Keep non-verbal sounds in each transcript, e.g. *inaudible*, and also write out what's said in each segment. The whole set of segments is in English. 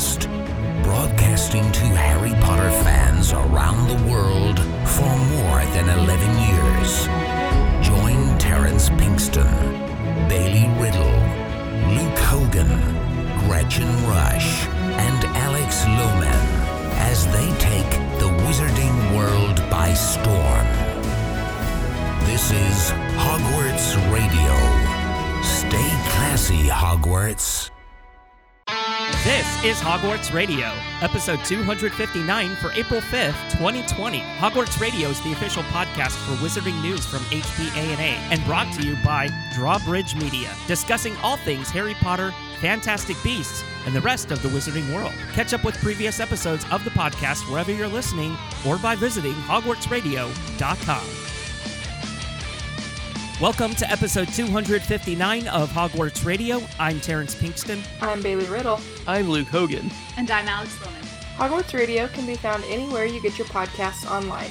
Podcast, broadcasting to Harry Potter fans around the world for more than 11 years. Join Terrance Pinkston, Bailey Riddle, Luke Hogan, Gretchen Rush, and Alex Lohman as they take the wizarding world by storm. This is Hogwarts Radio. Stay classy, Hogwarts. This is Hogwarts Radio, episode 259 for April 5th, 2020. Hogwarts Radio is the official podcast for Wizarding News from HPANA and brought to you by Drawbridge Media, discussing all things Harry Potter, Fantastic Beasts, and the rest of the Wizarding world. Catch up with previous episodes of the podcast wherever you're listening or by visiting hogwartsradio.com. Welcome to episode 259 of Hogwarts Radio. I'm Terrance Pinkston. I'm Bailey Riddle. I'm Luke Hogan. And I'm Alex Bowman. Hogwarts Radio can be found anywhere you get your podcasts online.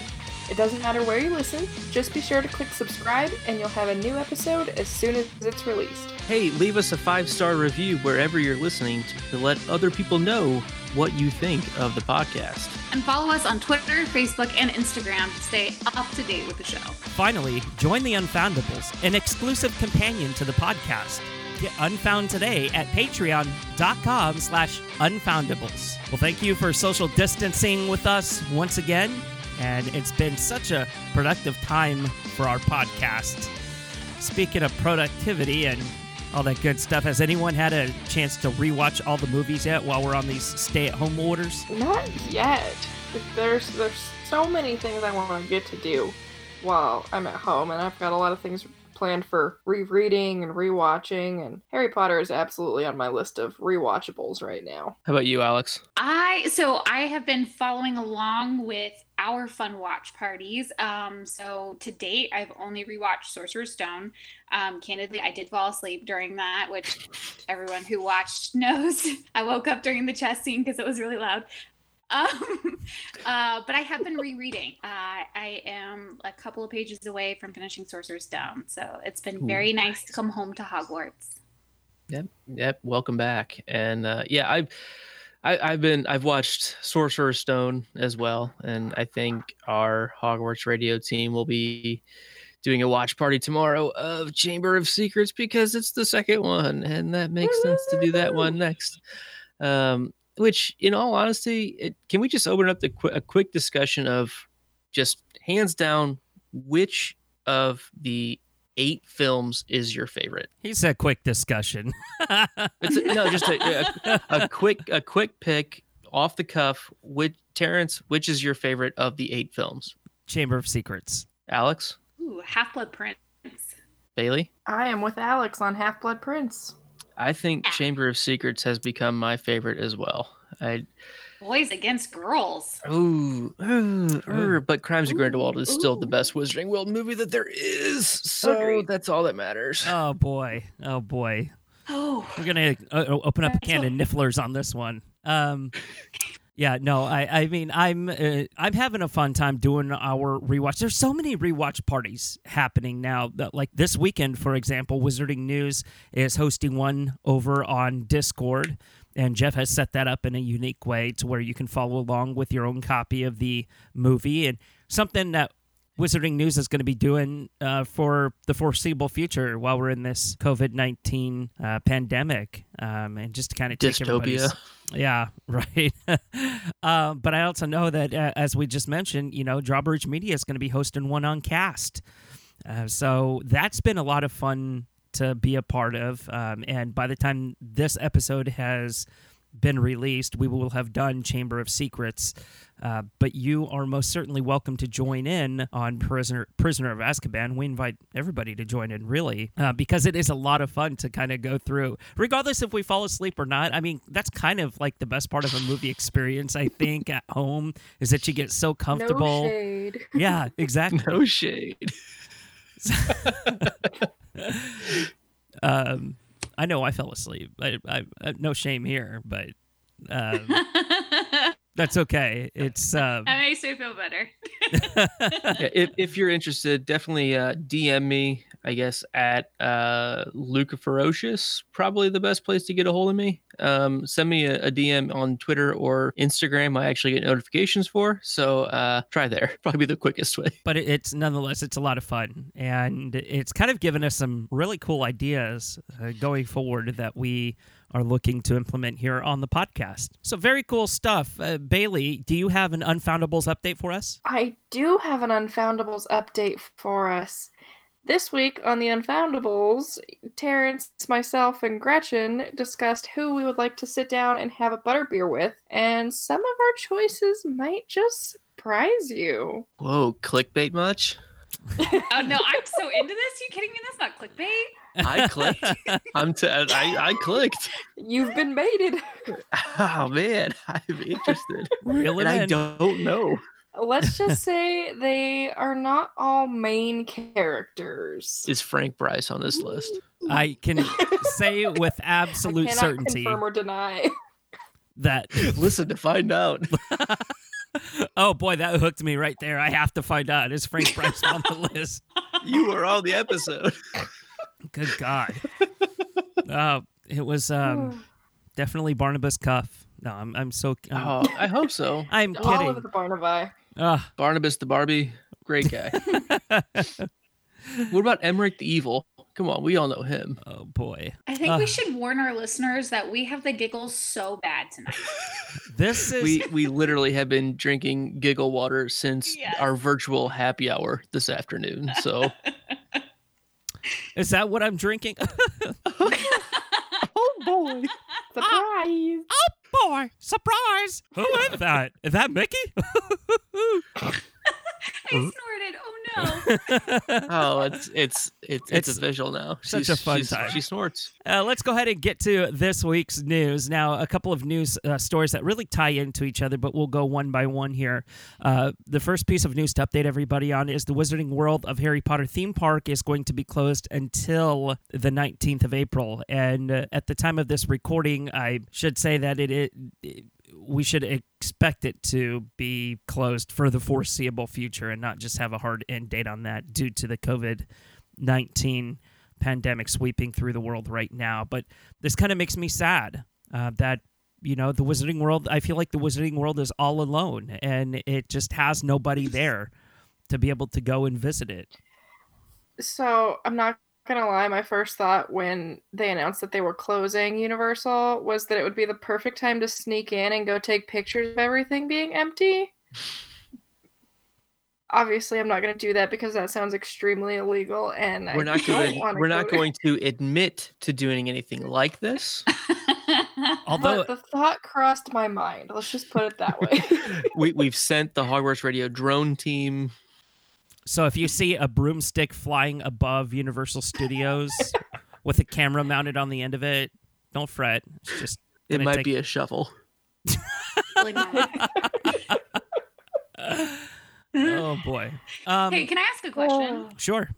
It doesn't matter where you listen, just be sure to click subscribe and you'll have a new episode as soon as it's released. Hey, leave us a five star review wherever you're listening to let other people know what you think of the podcast. And follow us on Twitter, Facebook, and Instagram to stay up to date with the show. Finally, join the Unfoundables, an exclusive companion to the podcast. Get Unfound today at patreon.com slash unfoundables. Well, thank you for social distancing with us once again. And it's been such a productive time for our podcast. Speaking of productivity and all that good stuff, has anyone had a chance to rewatch all the movies yet while we're on these stay-at-home orders? Not yet. There's there's so many things I want to get to do while I'm at home, and I've got a lot of things planned for rereading and rewatching. And Harry Potter is absolutely on my list of rewatchables right now. How about you, Alex? I so I have been following along with our fun watch parties. Um, so to date, I've only rewatched Sorcerer's Stone. Um, candidly, I did fall asleep during that, which everyone who watched *laughs* knows. I woke up during the chess scene because it was really loud. Um, *laughs* uh, but I have been rereading. Uh, I am a couple of pages away from finishing Sorcerer's Stone, so it's been very nice to come home to Hogwarts. Yep, yep. Welcome back, and uh, yeah, I've I, have been I've watched Sorcerer's Stone as well, and I think our Hogwarts Radio team will be doing a watch party tomorrow of Chamber of Secrets because it's the second one, and that makes sense to do that one next. Um, which, in all honesty, it, can we just open up the qu- a quick discussion of just hands down which of the eight films is your favorite? He said quick discussion. *laughs* it's a, no, just a, a, a, quick a quick pick off the cuff. Which Terrance, which is your favorite of the eight films? Chamber of Secrets. Alex. Ooh, Half Blood Prince. Bailey. I am with Alex on Half Blood Prince. I think Chamber of Secrets has become my favorite as well. I boys against girls. Ooh, ooh, ooh. but Crimes of Grindelwald is still the best Wizarding World movie that there is. So Agreed. that's all that matters. Oh boy, oh boy. Oh, we're gonna uh, open up a can of nifflers on this one. Um, yeah, no, I, I mean, I'm, uh, I'm having a fun time doing our rewatch. There's so many rewatch parties happening now. That, like this weekend, for example, Wizarding News is hosting one over on Discord, and Jeff has set that up in a unique way to where you can follow along with your own copy of the movie and something that Wizarding News is going to be doing uh, for the foreseeable future while we're in this COVID 19 uh, pandemic. Um, and just to kind of take Dystopia. Yeah, *laughs* right. uh, but I also know that, uh, as we just mentioned, you know, Drawbridge Media is going to be hosting one on cast. Uh, so that's been a lot of fun to be a part of. Um, and by the time this episode has been released, we will have done Chamber of Secrets. Uh, but you are most certainly welcome to join in on Prisoner Prisoner of Azkaban. We invite everybody to join in, really, uh, because it is a lot of fun to kind of go through, regardless if we fall asleep or not. I mean, that's kind of like the best part of a movie experience. I think at home is that you get so comfortable. No shade. Yeah, exactly. *laughs* no shade. *laughs* *laughs* um, I know I fell asleep. I, I, I no shame here, but um, *laughs* that's okay. It's um, that makes me feel better. yeah, if, if you're interested, definitely uh, DM me I guess at uh, Luca Ferocious, probably the best place to get a hold of me. Um, send me a, a, DM on Twitter or Instagram. I actually get notifications for, so uh, try there. *laughs* Probably the quickest way. But it's nonetheless, it's a lot of fun, and it's kind of given us some really cool ideas uh, going forward that we are looking to implement here on the podcast. So, very cool stuff. Uh, Bailey, do you have an Unfoundables update for us? I do have an Unfoundables update for us. This week on the Unfoundables, Terrance, myself, and Gretchen discussed who we would like to sit down and have a butterbeer with, and some of our choices might just surprise you. Whoa, clickbait much? oh no, I'm so into this. Are You kidding me? That's not clickbait. I clicked. I'm t- I, I clicked. You've been baited. *laughs* Oh man, I'm interested. Really? I don't know. Let's *laughs* just say they are not all main characters. Is Frank Bryce on this list? I can *laughs* say with absolute certainty confirm or deny that *laughs* listen to find out. oh boy, that hooked me right there. I have to find out. Is Frank Bryce on the list? You were on the episode. Good God. uh, it was *sighs* um, definitely Barnabas Cuff. No, I'm I'm so. I'm, oh, I hope so. I'm All kidding. of the Barnaby. Uh, Barnabas the Barmy, great guy. *laughs* what about Emeric the Evil? Come on, we all know him. Oh boy. I think uh, we should warn our listeners that we have the giggles so bad tonight. *laughs* this is we we literally have been drinking giggle water since yes. our virtual happy hour this afternoon. So Is that what I'm drinking? *laughs* oh boy. Surprise. Oh, oh boy. Surprise. Who is that? Is that Mickey? *laughs* I snorted. Oh no. *laughs* oh, it's it's it's it's, official now. Such she's, a fun time. She snorts. Uh, let's go ahead and get to this week's news. Now, a couple of news uh, stories that really tie into each other, but we'll go one by one here. Uh, the first piece of news to update everybody on is the Wizarding World of Harry Potter theme park is going to be closed until the 19th of April. And uh, at the time of this recording, I should say that it, it, it we should expect it to be closed for the foreseeable future and not just have a hard end date on that due to the COVID 19 pandemic sweeping through the world right now. But this kind of makes me sad uh, that, you know, the Wizarding World, I feel like the Wizarding World is all alone and it just has nobody there to be able to go and visit it. So I'm not gonna lie, my first thought when they announced that they were closing Universal was that it would be the perfect time to sneak in and go take pictures of everything being empty. Obviously, I'm not gonna do that because that sounds extremely illegal, and we're not *laughs* going. We're not go going to admit to doing anything like this. *laughs* Although but the thought crossed my mind. Let's just put it that way. *laughs* we we've sent the Hogwarts Radio drone team so if you see a broomstick flying above Universal Studios *laughs* with a camera mounted on the end of it, don't fret. It's just it might take... be a shovel. *laughs* oh boy. Um, hey, can I ask a question? Sure.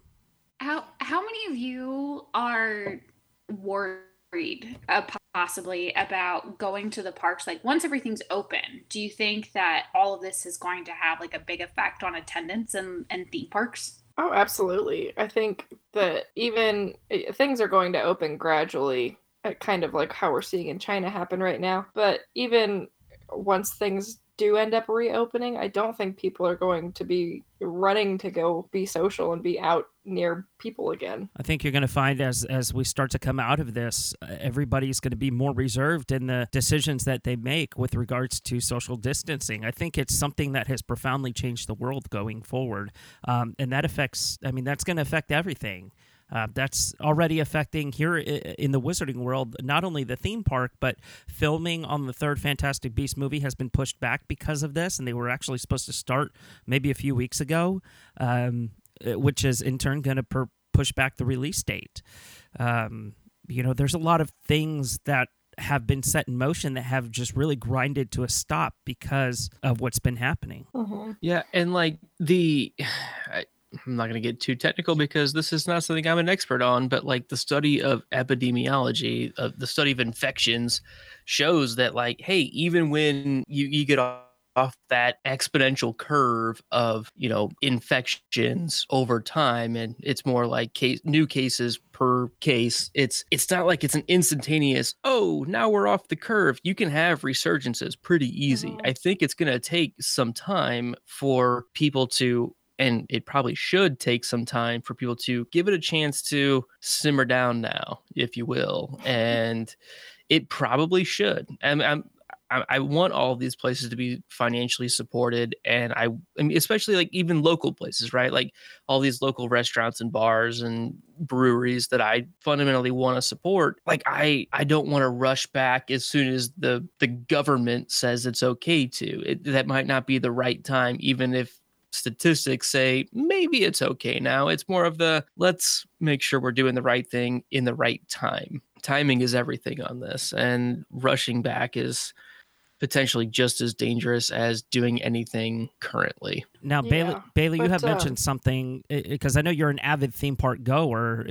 How how many of you are worried uh, possibly about going to the parks like once everything's open do you think that all of this is going to have like a big effect on attendance and, and theme parks? Oh absolutely. I think that even eh, things are going to open gradually uh, kind of like how we're seeing in china happen right now. But even once things do end up reopening, I don't think people are going to be running to go be social and be out near people again. I think you're going to find as as we start to come out of this, uh, everybody's going to be more reserved in the decisions that they make with regards to social distancing. I think it's something that has profoundly changed the world going forward, um, and that affects. I mean, that's going to affect everything. Uh, that's already affecting here in the Wizarding world, not only the theme park, but filming on the third Fantastic Beast movie has been pushed back because of this, and they were actually supposed to start maybe a few weeks ago, um, which is in turn going to per- push back the release date. Um, you know, there's a lot of things that have been set in motion that have just really grinded to a stop because of what's been happening. Mm-hmm. Yeah, and like the *sighs* I'm not going to get too technical because this is not something I'm an expert on, but like the study of epidemiology, of the study of infections shows that like, hey, even when you, you get off off that exponential curve of you know infections over time and it's more like case new cases per case. It's it's not like it's an instantaneous oh now we're off the curve. You can have resurgences pretty easy. Mhm. i think it's going to take some time for people to and it probably should take some time for people to give it a chance to simmer down now if you will *laughs* and it probably should. I'm, I'm I, I want all these places to be financially supported, and I, I mean, especially like even local places, right? Like all these local restaurants and bars and breweries that I fundamentally want to support. Like I, I don't want to rush back as soon as the the government says it's okay to. It, that might not be the right time, even if statistics say maybe it's okay now. It's more of the let's make sure we're doing the right thing in the right time. Timing is everything on this, and rushing back is potentially just as dangerous as doing anything currently. Now, Bailey, Yeah, Bailey, you but, have uh, mentioned something because I know you're an avid theme park goer.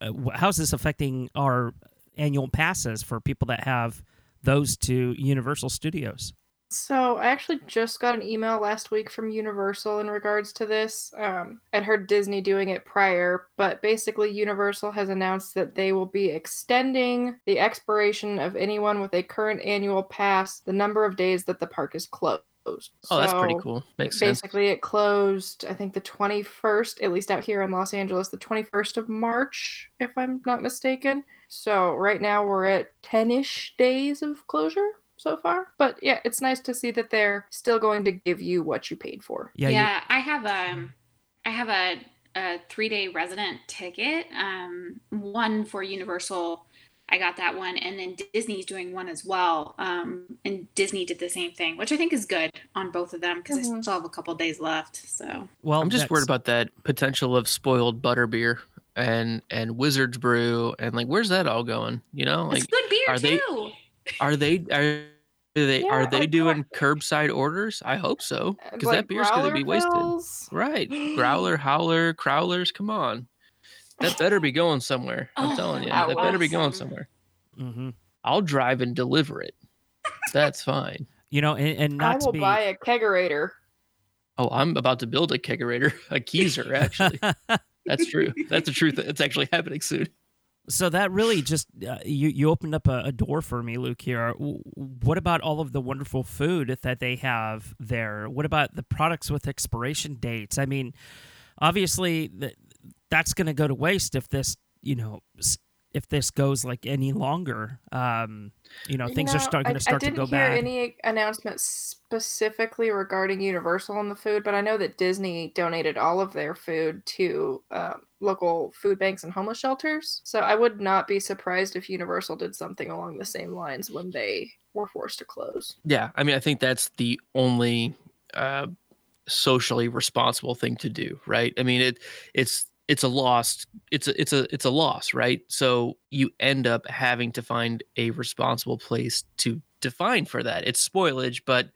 W- How's this affecting our annual passes for people that have those to Universal Studios? So I actually just got an email last week from Universal in regards to this. Um, I'd heard Disney doing it prior, but basically Universal has announced that they will be extending the expiration of anyone with a current annual pass the number of days that the park is closed. Oh, that's pretty cool. Makes sense. Basically, it closed, I think, the 21st, at least out here in Los Angeles, the 21st of March, if I'm not mistaken. So, right now we're at 10 ish days of closure so far. But yeah, it's nice to see that they're still going to give you what you paid for. Yeah, Yeah, you- I have um I have a, a three day resident ticket. Um one for Universal. I got that one and then Disney's doing one as well. Um and Disney did the same thing, which I think is good on both of them because I Mhm. still have a couple days left. So well, I'm just worried about that potential of spoiled butterbeer and and Wizards Brew and like where's that all going? You know, it's like good beer are they- are they are they Yeah, are they or doing curbside orders? I hope so Uh, because that beer's going to be wasted. Growlervilles. Right, *gasps* growler, howler, crowlers. Come on, that better be going somewhere. I'm Oh, telling *sighs* you, that that better be going awesome. somewhere. Mhm. I'll drive and deliver it. That's fine. You know, and, and I not to will be. buy a kegerator. Oh, I'm about to build a kegerator, *laughs* a *laughs* keezer. Actually, that's true. That's the truth. It's actually happening soon. So that really just uh, you you opened up a, a door for me, Luke. Here, what about all of the wonderful food that they have there? What about the products with expiration dates? I mean, obviously that that's going to go to waste if this you know if this goes like any longer. Um, you know, You things are know, start I- going to start I to didn't hear any announcements specifically regarding Universal and the food, but I know that Disney donated all of their food to um, local food banks and homeless shelters. So I would not be surprised if Universal did something along the same lines when they were forced to close. Yeah, I mean, I think that's the only uh, socially responsible thing to do, right? I mean, it it's it's a lost it's a it's a it's a loss, right? So you end up having to find a responsible place to define for that. It's spoilage, but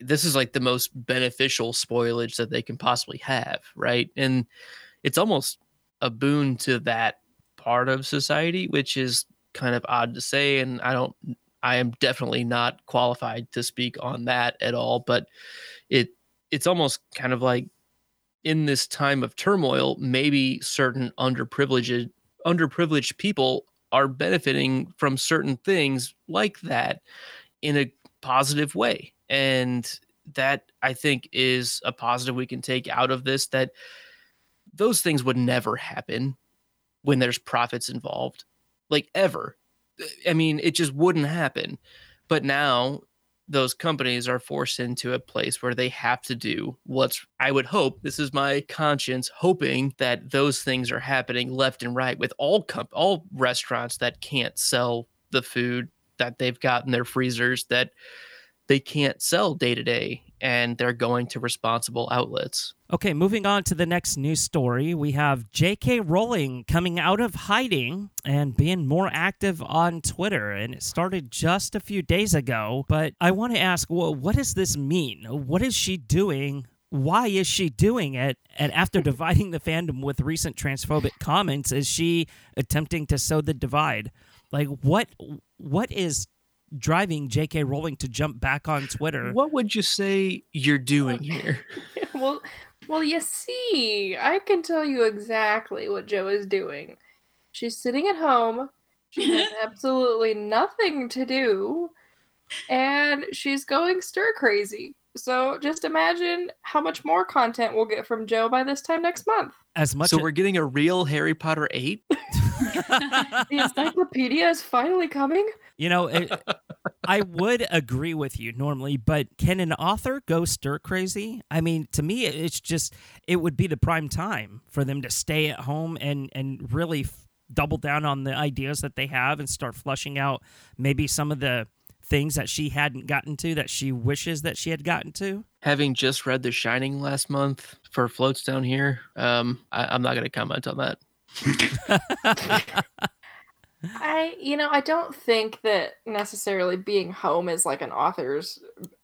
this is like the most beneficial spoilage that they can possibly have, right? And it's almost a boon to that part of society, which is kind of odd to say, and I don't I am definitely not qualified to speak on that at all, but it it's almost kind of like in this time of turmoil, maybe certain underprivileged underprivileged people are benefiting from certain things like that in a positive way. And that I think is a positive we can take out of this that those things would never happen when there's profits involved. Like ever. I mean, it just wouldn't happen. But now those companies are forced into a place where they have to do what's I would hope this is my conscience hoping that those things are happening left and right with all comp- all restaurants that can't sell the food that they've got in their freezers that they can't sell day to day and they're going to responsible outlets. Okay, moving on to the next news story. We have J.K. Rowling coming out of hiding and being more active on Twitter. And it started just a few days ago. But I want to ask, well, what does this mean? What is she doing? Why is she doing it? And after *laughs* dividing the fandom with recent transphobic comments, is she attempting to sow the divide? Like, what? What is driving J.K. Rowling to jump back on Twitter. What would you say you're doing here? *laughs* well, well, you see, I can tell you exactly what Joe is doing. She's sitting at home. She has *laughs* absolutely nothing to do, and she's going stir crazy. So just imagine how much more content we'll get from Joe by this time next month. As much so as- we're getting a real Harry Potter 8? *laughs* The encyclopedia is finally coming. You know, it, I would agree with you normally, but can an author go stir crazy? I mean, to me, it's just it would be the prime time for them to stay at home and and really f- double down on the ideas that they have and start flushing out maybe some of the things that she hadn't gotten to that she wishes that she had gotten to. Having just read The Shining last month for Floats Down Here, um, I, I'm not going to comment on that. *laughs* *laughs* I, you know, I don't think that necessarily being home is like an author's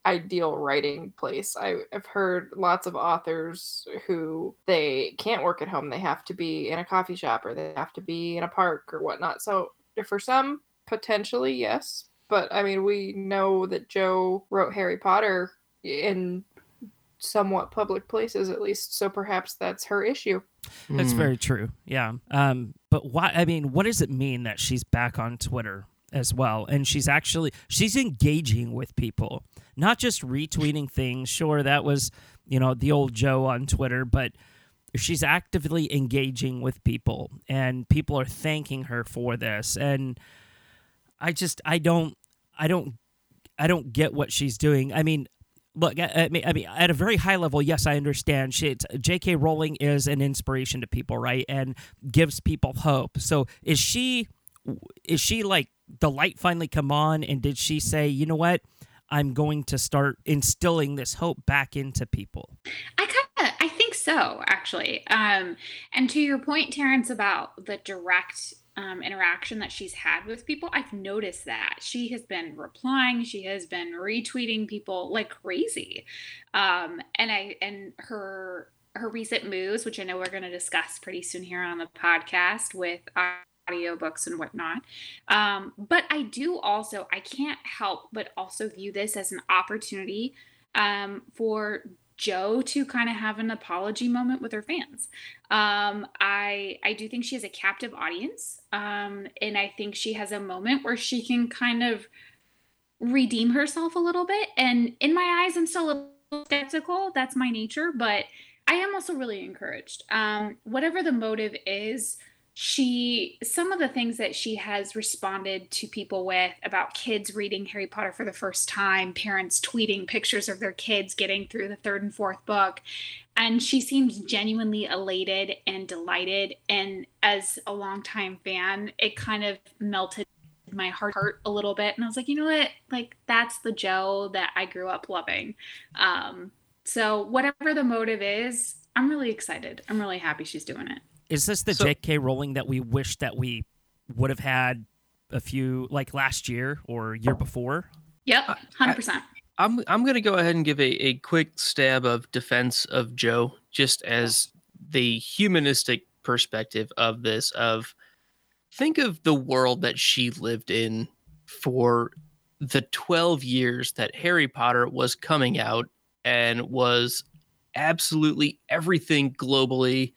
ideal writing place. I, I've heard lots of authors who they can't work at home. They have to be in a coffee shop or they have to be in a park or whatnot. So for some, potentially, yes. But I mean, we know that Joe wrote Harry Potter in somewhat public places, at least. So perhaps that's her issue. That's Hmm. very true. Yeah. Um, but why? I mean, what does it mean that she's back on Twitter as well, and she's actually she's engaging with people, not just retweeting things. Sure, that was you know the old Joe on Twitter, but she's actively engaging with people, and people are thanking her for this. And I just I don't I don't I don't get what she's doing. I mean, look, I, mean, I mean, at a very high level, yes, I understand. J.K. Rowling is an inspiration to people, right, and gives people hope. So, is she, is she like the light finally come on, and did she say, you know what, I'm going to start instilling this hope back into people? I kind of, I think so, actually. Um, and to your point, Terrance, about the direct um, interaction that she's had with people, I've noticed that she has been replying, she has been retweeting people like crazy, um, and I and her her recent moves, which I know we're going to discuss pretty soon here on the podcast with audiobooks and whatnot. Um, but I do also, I can't help but also view this as an opportunity um, for Jo to kind of have an apology moment with her fans. Um, I I do think she has a captive audience, um, and I think she has a moment where she can kind of redeem herself a little bit. And in my eyes, I'm still a little skeptical. That's my nature, but I am also really encouraged. Um, whatever the motive is, she some of the things that she has responded to people with about kids reading Harry Potter for the first time, parents tweeting pictures of their kids getting through the third and fourth book, and she seems genuinely elated and delighted. And as a longtime fan, it kind of melted my heart, a little bit, and I was like, you know what, like that's the Joe that I grew up loving. Um, so whatever the motive is, I'm really excited. I'm really happy she's doing it. Is this the So- J.K. Rowling that we wish that we would have had a few like last year or year before? Yep, hundred percent. I'm I'm gonna go ahead and give a, a quick stab of defense of Joe, just as the humanistic perspective of this. Of think of the world that she lived in for the 12 years that Harry Potter was coming out and was absolutely everything globally,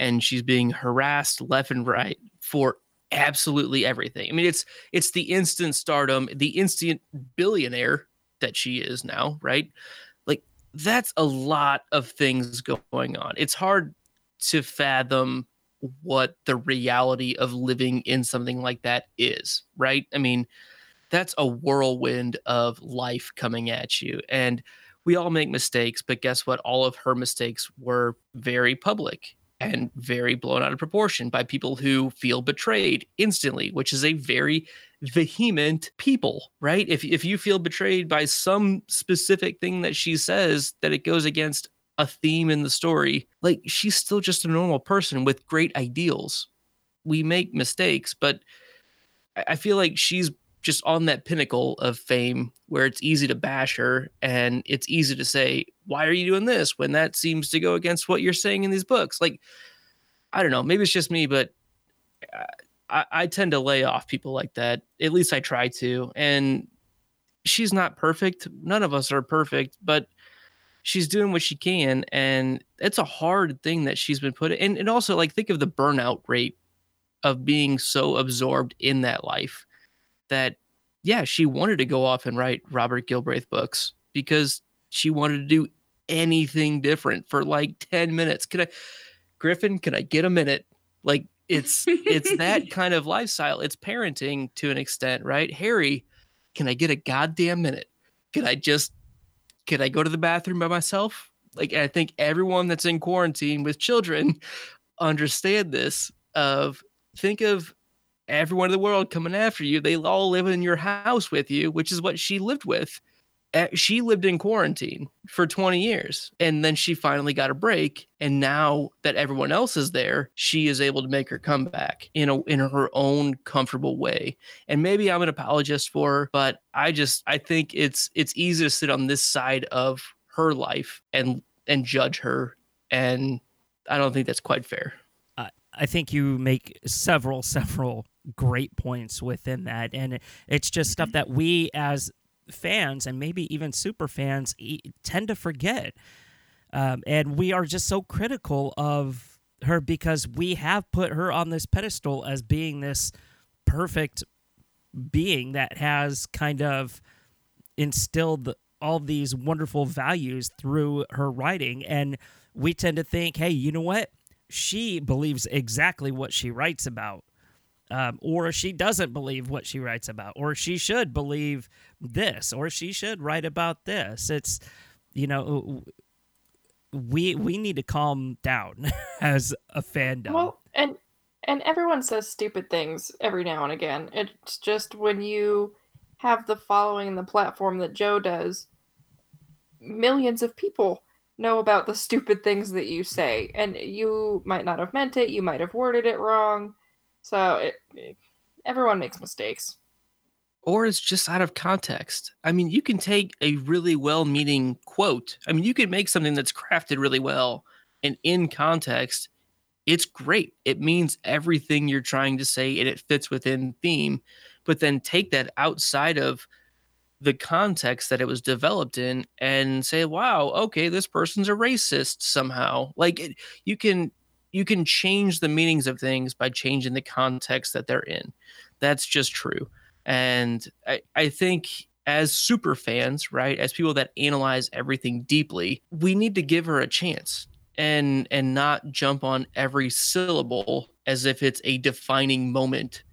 and she's being harassed left and right for absolutely everything. I mean, it's it's the instant stardom, the instant billionaire that she is now, right? Like that's a lot of things going on. It's hard to fathom what the reality of living in something like that is, right? I mean, that's a whirlwind of life coming at you. And we all make mistakes, but guess what? All of her mistakes were very public and very blown out of proportion by people who feel betrayed instantly, which is a very vehement people, right? If if you feel betrayed by some specific thing that she says that it goes against a theme in the story, like she's still just a normal person with great ideals. We make mistakes, but I feel like she's just on that pinnacle of fame where it's easy to bash her and it's easy to say, why are you doing this when that seems to go against what you're saying in these books? Like, I don't know, maybe it's just me, but uh, I, I tend to lay off people like that. At least I try to. And she's not perfect. None of us are perfect, but she's doing what she can. And it's a hard thing that she's been put in. And, and also, like, think of the burnout rate of being so absorbed in that life that, yeah, she wanted to go off and write Robert Galbraith books because she wanted to do anything different for like 10 minutes. Can I, Griffin, can I get a minute? Like, it's it's that *laughs* kind of lifestyle. It's parenting to an extent, right? Harry, can I get a goddamn minute? Can I just can I go to the bathroom by myself? Like I think everyone that's in quarantine with children *laughs* understand this of think of everyone in the world coming after you. They all live in your house with you, which is what she lived with. Eh, she lived in quarantine for 20 years and then she finally got a break and now that everyone else is there she is able to make her comeback in a in her own comfortable way. And maybe i'm an apologist for her but i just i think it's it's easy to sit on this side of her life and and judge her and i don't think that's quite fair. I think you make several, several great points within that. And it's just stuff that we as fans and maybe even super fans tend to forget. Um, and we are just so critical of her because we have put her on this pedestal as being this perfect being that has kind of instilled all these wonderful values through her writing. And we tend to think, hey, you know what? She believes exactly what she writes about um, or she doesn't believe what she writes about, or she should believe this, or she should write about this. It's, you know, we we need to calm down *laughs* as a fandom. Well, and and everyone says stupid things every now and again. It's just when you have the following the platform that Joe does, millions of people know about the stupid things that you say, and you might not have meant it. You might have worded it wrong so it, it, everyone makes mistakes. Or it's just out of context. I mean, you can take a really well meaning quote. I mean, you can make something that's crafted really well and in context, it's great. It means everything you're trying to say and it fits within theme. But then take that outside of the context that it was developed in and say, wow, okay, this person's a racist somehow. Like it, you can you can change the meanings of things by changing the context that they're in. That's just true. And I, I think as super fans, right, as people that analyze everything deeply, we need to give her a chance and and not jump on every syllable as if it's a defining moment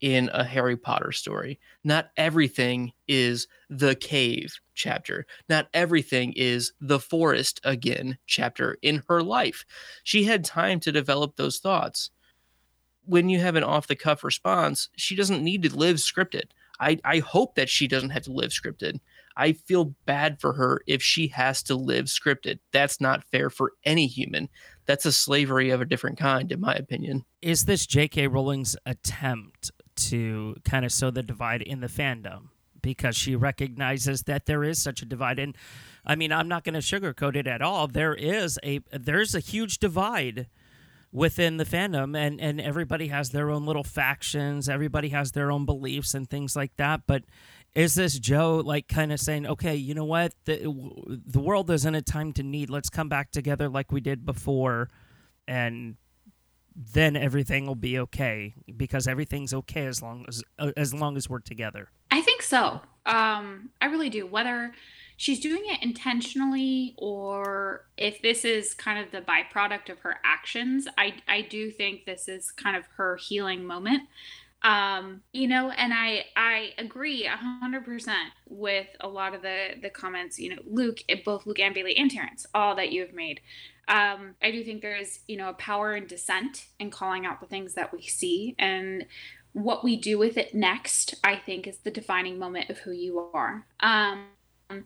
in a Harry Potter story. Not everything is the cave chapter. Not everything is the forest again chapter in her life. She had time to develop those thoughts. When you have an off the cuff response, she doesn't need to live scripted. I, I hope that she doesn't have to live scripted. I feel bad for her if she has to live scripted. That's not fair for any human. That's a slavery of a different kind, in my opinion. Is this J.K. Rowling's attempt to kind of sow the divide in the fandom because she recognizes that there is such a divide. And i mean i'm not going to sugarcoat it at all. There is a there's a huge divide within the fandom and and everybody has their own little factions everybody has their own beliefs and things like that. But is this joe like kind of saying okay you know what? The, the world isn't a time to need. Let's come back together like we did before and then everything will be okay because everything's okay as long as uh, as long as we're together. I think so. Um, I really do. Whether she's doing it intentionally or if this is kind of the byproduct of her actions, I I do think this is kind of her healing moment. Um, you know, and I I agree hundred percent with a lot of the the comments. You know, Luke, both Luke and Bailey and Terrance, all that you have made. Um, I do think there is, you know, a power in dissent and calling out the things that we see. And what we do with it next, I think, is the defining moment of who you are. Um, I don't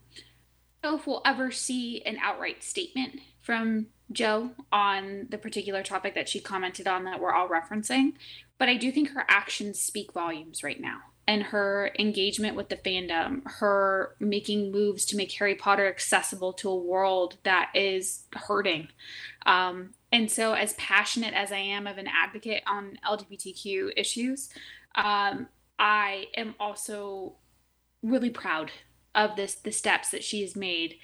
know if we'll ever see an outright statement from Joe on the particular topic that she commented on that we're all referencing, but I do think her actions speak volumes right now and her engagement with the fandom, her making moves to make Harry Potter accessible to a world that is hurting. Um, and so, as passionate as I am of an advocate on LGBTQ issues, um, I am also really proud of this the steps that she has made.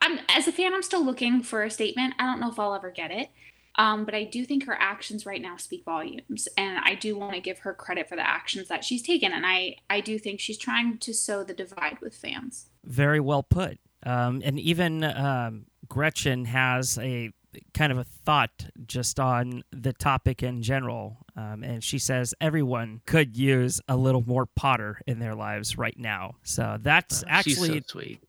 I'm as a fan, I'm still looking for a statement. I don't know if I'll ever get it. Um, but I do think her actions right now speak volumes, and I do want to give her credit for the actions that she's taken. And I, I do think she's trying to sow the divide with fans. Very well put. Um, and even um, Gretchen has a kind of a thought just on the topic in general. Um, and she says everyone could use a little more Potter in their lives right now. So that's Oh, actually so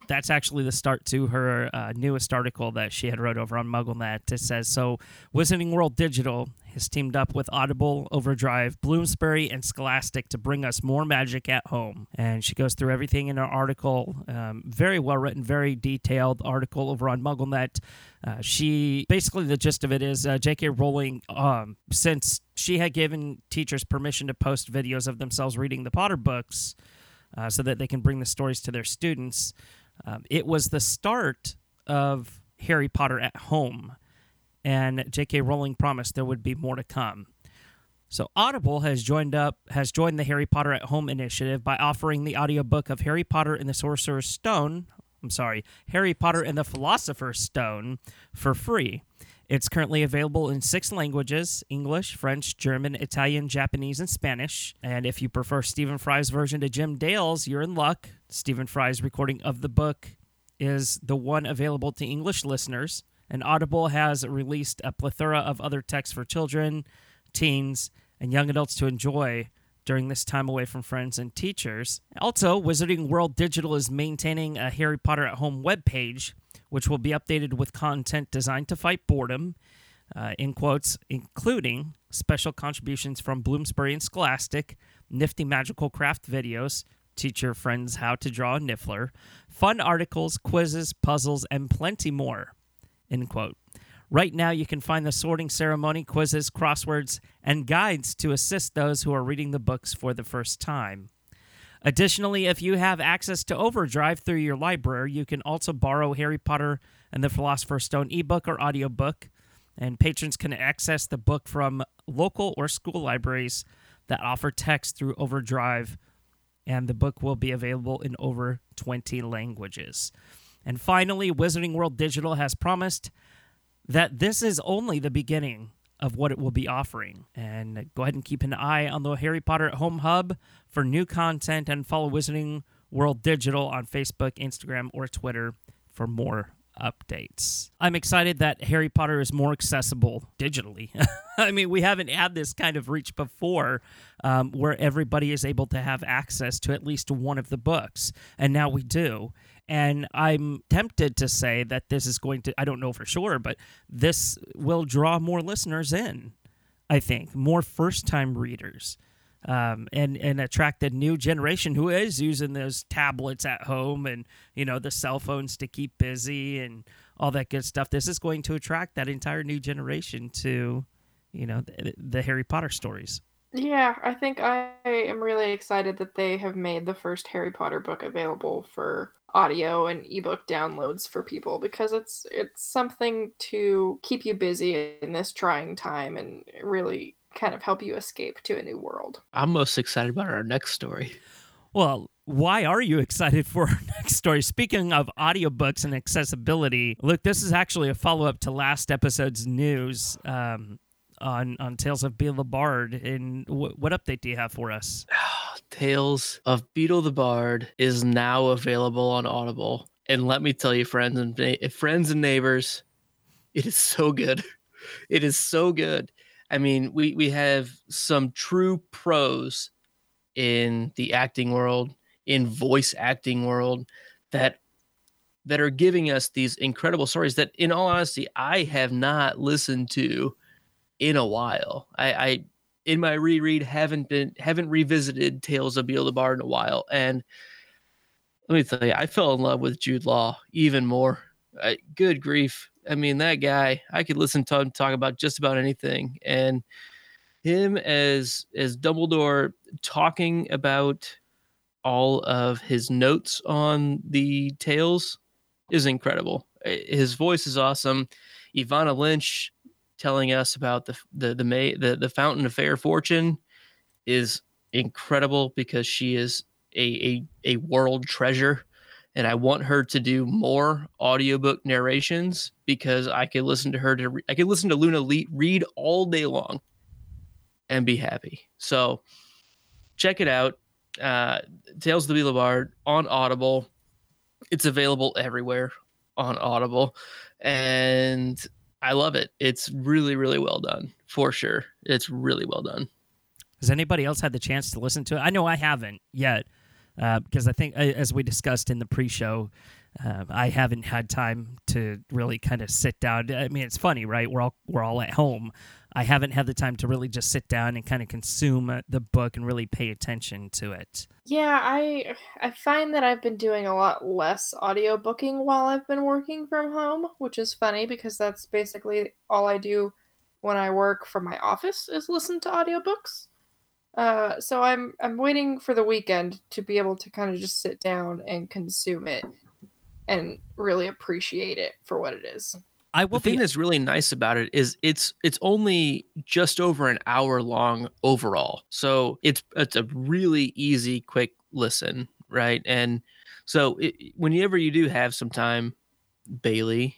that's actually the start to her uh, newest article that she had wrote over on MuggleNet. It says so. Wizarding World Digital has teamed up with Audible, Overdrive, Bloomsbury, and Scholastic to bring us more magic at home. And she goes through everything in her article. Um, very well written, very detailed article over on MuggleNet. Uh, she basically the gist of it is uh, J.K. Rowling, um, since she had given teachers permission to post videos of themselves reading the Potter books, uh, so that they can bring the stories to their students. Um, it was the start of Harry Potter at home, and J.K. Rowling promised there would be more to come. So Audible has joined up has joined the Harry Potter at Home initiative by offering the audiobook of Harry Potter and the Sorcerer's Stone, I'm sorry, Harry Potter and the Philosopher's Stone for free. It's currently available in six languages English, French, German, Italian, Japanese, and Spanish. And if you prefer Stephen Fry's version to Jim Dale's, you're in luck. Stephen Fry's recording of the book is the one available to English listeners. And Audible has released a plethora of other texts for children, teens, and young adults to enjoy during this time away from friends and teachers. Also, Wizarding World Digital is maintaining a Harry Potter at Home webpage, which will be updated with content designed to fight boredom, uh, in quotes, including special contributions from Bloomsbury and Scholastic, nifty magical craft videos, teach your friends how to draw a niffler, fun articles, quizzes, puzzles, and plenty more, end quote. Right now, you can find the sorting ceremony, quizzes, crosswords, and guides to assist those who are reading the books for the first time. Additionally, if you have access to Overdrive through your library, you can also borrow Harry Potter and the Philosopher's Stone ebook or audiobook, and patrons can access the book from local or school libraries that offer text through Overdrive, and the book will be available in over 20 languages. And finally, Wizarding World Digital has promised that this is only the beginning of what it will be offering. And go ahead and keep an eye on the Harry Potter at Home Hub for new content and follow Wizarding World Digital on Facebook, Instagram, or Twitter for more updates. I'm excited that Harry Potter is more accessible digitally. *laughs* I mean, we haven't had this kind of reach before um, where everybody is able to have access to at least one of the books, and now we do. And I'm tempted to say that this is going to, I don't know for sure, but this will draw more listeners in, I think, more first time readers. Um, and and attract a new generation who is using those tablets at home and you know the cell phones to keep busy and all that good stuff. This is going to attract that entire new generation to, you know, the, the Harry Potter stories. Yeah, I think I am really excited that they have made the first Harry Potter book available for audio and ebook downloads for people because it's it's something to keep you busy in this trying time and really kind of help you escape to a new world. I'm most excited about our next story. Well, why are you excited for our *laughs* next story? Speaking of audiobooks and accessibility, look, this is actually a follow up to last episode's news um, on on Tales of Beedle the Bard. And wh- what update do you have for us? *sighs* *sighs* *sighs* Tales of Beedle the Bard is now available on Audible. And let me tell you, friends and friends and neighbors, it is so good. *laughs* It is so good. I mean, we we have some true pros in the acting world, in voice acting world that that are giving us these incredible stories that in all honesty I have not listened to in a while. I, I in my reread haven't been haven't revisited Tales of Beelzebub in a while, and let me tell you, I fell in love with Jude Law even more. I, good grief! I mean, that guy, I could listen to him talk about just about anything, and him as as Dumbledore talking about all of his notes on the tales is incredible. His voice is awesome. Evanna Lynch telling us about the the the May the, the Fountain of Fair Fortune is incredible because she is a a, a world treasure and I want her to do more audiobook narrations because I could listen to her to re- I could listen to Luna le- read all day long and be happy. So check it out. Uh, Tales of the Bee on Audible. It's available everywhere on Audible, and I love it. It's really, really well done for sure. It's really well done. Has anybody else had the chance to listen to it? I know I haven't yet uh, because I think, uh, as we discussed in the pre-show, uh, I haven't had time to really kind of sit down. I mean, it's funny, right? We're all we're all at home. I haven't had the time to really just sit down and kind of consume uh, the book and really pay attention to it. Yeah, I I find that I've been doing a lot less audio booking while I've been working from home, which is funny because that's basically all I do when I work from my office is listen to audiobooks. Uh, so I'm I'm waiting for the weekend to be able to kind of just sit down and consume it and really appreciate it for what it is. I will the thing be that's really nice about it is it's it's only just over an hour long overall so it's it's a really easy quick listen right and so it, whenever you do have some time bailey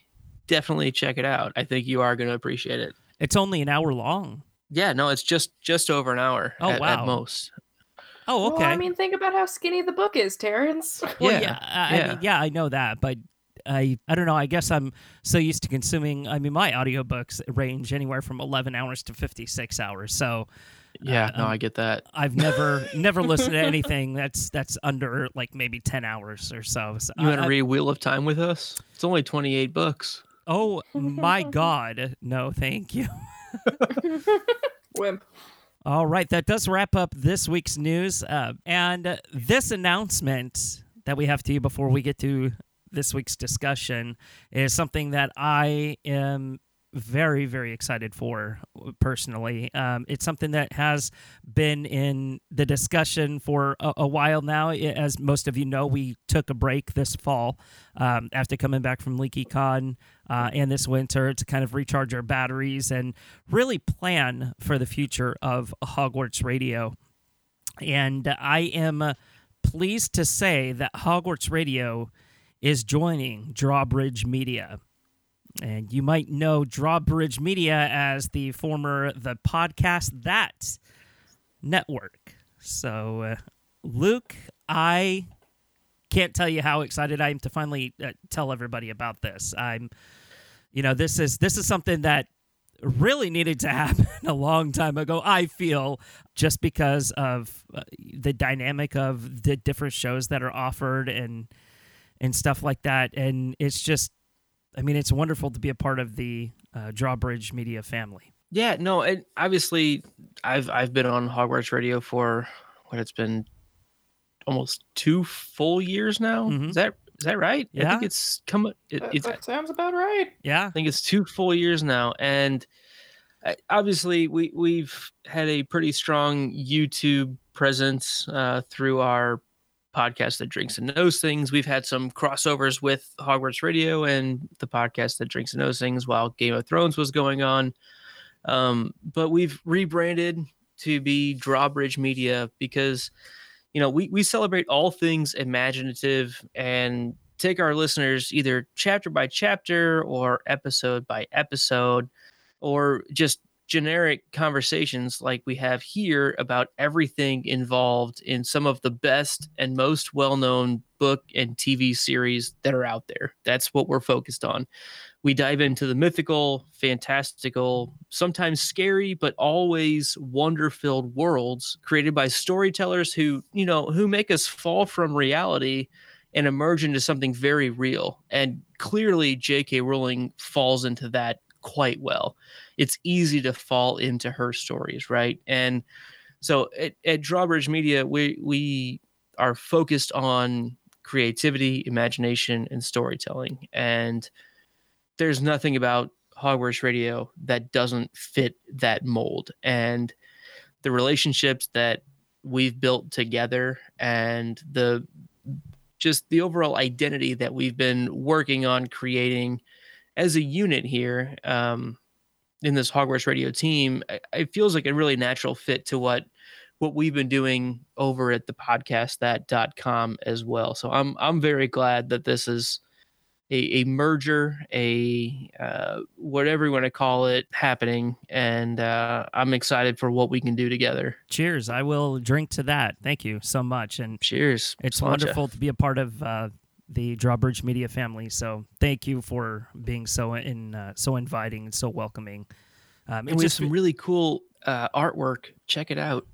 definitely check it out i think you are going to appreciate it it's only an hour long. yeah no it's just just over an hour Oh, at, wow. at most Oh, okay. Well, I mean, think about how skinny the book is, Terrance. Well, Yeah, yeah, I, I mean, yeah, I know that, but I, I don't know. I guess I'm so used to consuming. I mean, my audiobooks range anywhere from 11 hours to 56 hours. So yeah Uh, no um, i get that I've never, *laughs* never listened to anything that's that's under like maybe 10 hours or so. so you want I- to I- read wheel of time with us it's only 28 books Oh my *laughs* God! No, thank you. *laughs* Wimp. All right, that does wrap up this week's news. Uh, and uh, this announcement that we have to you before we get to this week's discussion is something that I am very, very excited for personally. Um, it's something that has been in the discussion for a, a while now. As most of you know, we took a break this fall um, after coming back from LeakyCon uh, and this winter to kind of recharge our batteries and really plan for the future of Hogwarts Radio. And I am pleased to say that Hogwarts Radio is joining Drawbridge Media. And you might know Drawbridge Media as the former The Podcast That Network. So, uh, Luke, I can't tell you how excited I am to finally uh, tell everybody about this. I'm, you know, this is this is something that really needed to *laughs* happen a long time ago. I feel just because of uh, the dynamic of the different shows that are offered and and stuff like that. And it's just, I mean, it's wonderful to be a part of the uh, Drawbridge Media family. Yeah, no, and obviously I've I've been on Hogwarts Radio for what it's been almost two full years now. Mhm. Is that is that right? I Yeah. think it's come it, That, it's that sounds about right. Yeah. I think it's two full years now and uh, obviously we we've had a pretty strong YouTube presence uh, through our podcast that drinks and knows things. We've had some crossovers with Hogwarts Radio and the podcast that drinks and knows things while Game of Thrones was going on. Um, but we've rebranded to be Drawbridge Media because you know we we celebrate all things imaginative and take our listeners either chapter by chapter or episode by episode or just generic conversations like we have here about everything involved in some of the best and most well-known book and TV series that are out there. That's what we're focused on. We dive into the mythical, fantastical, sometimes scary but always wonder-filled worlds created by storytellers who, you know, who make us fall from reality and emerge into something very real. And clearly J.K. Rowling falls into that quite well. It's easy to fall into her stories, right? And so at, at Drawbridge Media, we we are focused on creativity, imagination, and storytelling. And there's nothing about Hogwarts Radio that doesn't fit that mold. And the relationships that we've built together and the just the overall identity that we've been working on creating as a unit here um, in this Hogwarts Radio team, it feels like a really natural fit to what what we've been doing over at the podcast that.com as well. So I'm I'm very glad that this is a, a merger, a uh, whatever you want to call it, happening, and uh, I'm excited for what we can do together. Cheers! I will drink to that. Thank you so much, and cheers. It's wonderful to be a part of uh, the Drawbridge Media family. So thank you for being so in uh, so inviting and so welcoming. Um, and we have some really cool uh, artwork. Check it out.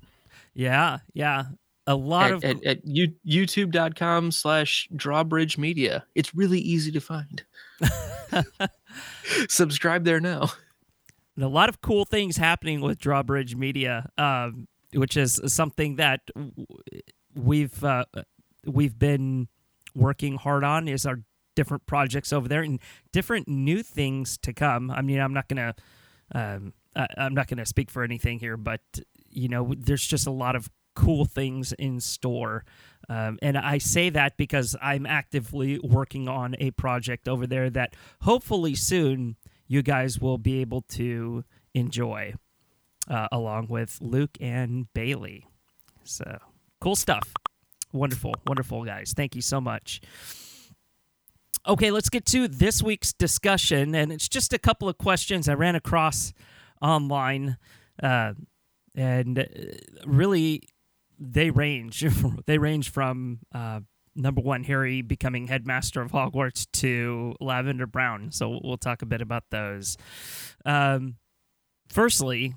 Yeah, yeah a lot at, of at, at you, youtube.com slash drawbridge media it's really easy to find *laughs* subscribe there now And a lot of cool things happening with drawbridge media um, which is something that we've uh, we've been working hard on is our different projects over there and different new things to come i mean i'm not gonna um, I, i'm not gonna speak for anything here but you know there's just a lot of cool things in store. Um, and I say that because I'm actively working on a project over there that hopefully soon you guys will be able to enjoy uh, along with Luke and Bailey. So cool stuff. Wonderful, wonderful, guys. Thank you so much. Okay, let's get to this week's discussion. And it's just a couple of questions I ran across online. Uh, and uh, really they range. *laughs* they range from uh, number one Harry becoming headmaster of Hogwarts to Lavender Brown. So we'll talk a bit about those. Um, firstly,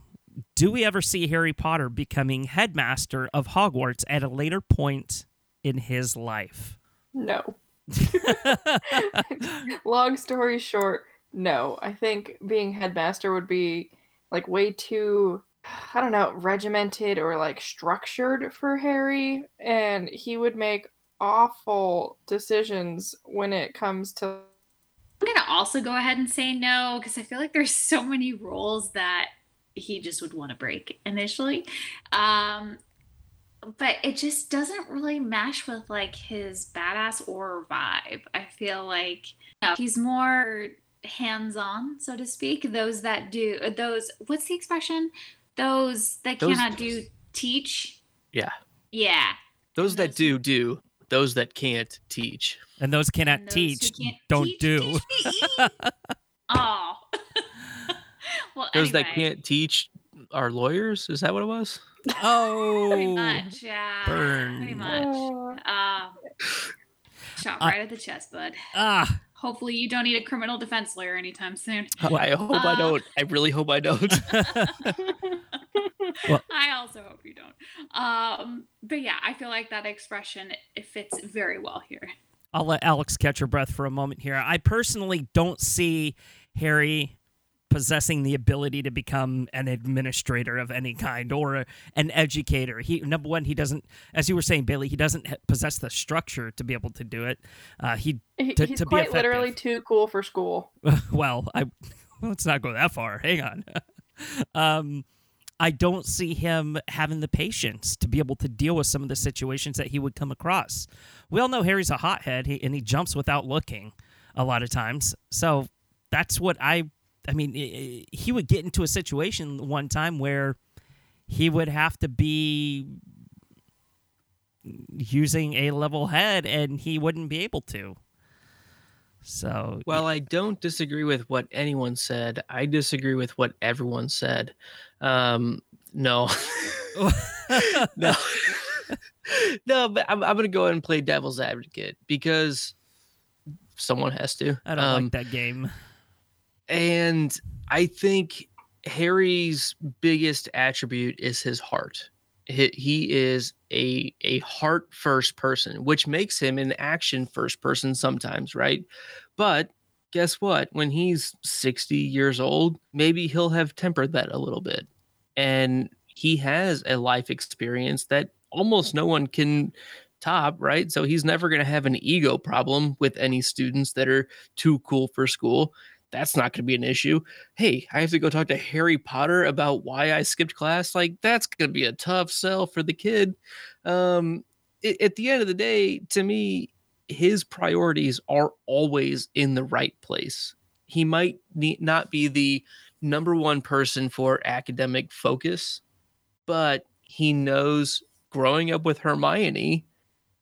do we ever see Harry Potter becoming headmaster of Hogwarts at a later point in his life? No. *laughs* Long story short, no. I think being headmaster would be like way too I don't know, regimented or like structured for Harry, and he would make awful decisions when it comes to. I'm gonna also go ahead and say no because I feel like there's so many roles that he just would want to break initially. Um, but it just doesn't really mesh with like his badass or vibe. I feel like you know, he's more hands-on, so to speak. Those that do those. What's the expression? Those that those, cannot do teach. Yeah. Yeah. Those, that do do. Those that can't teach. And those cannot and those teach don't teach, do. Teach oh. *laughs* well, those anyway. that can't teach are lawyers. Is that what it was? *laughs* Oh, pretty much. Yeah. Burn. Pretty much. Uh, shot right uh, at the chest, bud. Ah hopefully you don't need a criminal defense lawyer anytime soon. Well, *laughs* I hope uh, I don't. I really hope I don't. *laughs* well, I also hope you don't. Um, but yeah, I feel like that expression it fits very well here. I'll let Alex catch her breath for a moment here. I personally don't see Harry possessing the ability to become an administrator of any kind or a, an educator. He number one, he doesn't, as you were saying, Bailey, he doesn't possess the structure to be able to do it. Uh, he, to, he's to quite literally too cool for school. *laughs* well, I *laughs* let's not go that far. Hang on. *laughs* um, I don't see him having the patience to be able to deal with some of the situations that he would come across. We all know Harry's a hothead, he, and he jumps without looking a lot of times. So that's what I I mean, he would get into a situation one time where he would have to be using a level head and he wouldn't be able to. So, well, I don't disagree with what anyone said. I disagree with what everyone said. Um, no, *laughs* no, *laughs* no, but I'm, I'm going to go ahead and play devil's advocate because someone has to. I don't um, like that game. And I think Harry's biggest attribute is his heart. He, he is a a heart first person, which makes him an action first person sometimes, right? But guess what? When he's 60 years old, maybe he'll have tempered that a little bit. And he has a life experience that almost no one can top, right? So he's never going to have an ego problem with any students that are too cool for school that's not going to be an issue. Hey, I have to go talk to Harry Potter about why I skipped class. Like, that's going to be a tough sell for the kid. Um, it, at the end of the day, to me, his priorities are always in the right place. He might not be the number one person for academic focus, but he knows growing up with Hermione,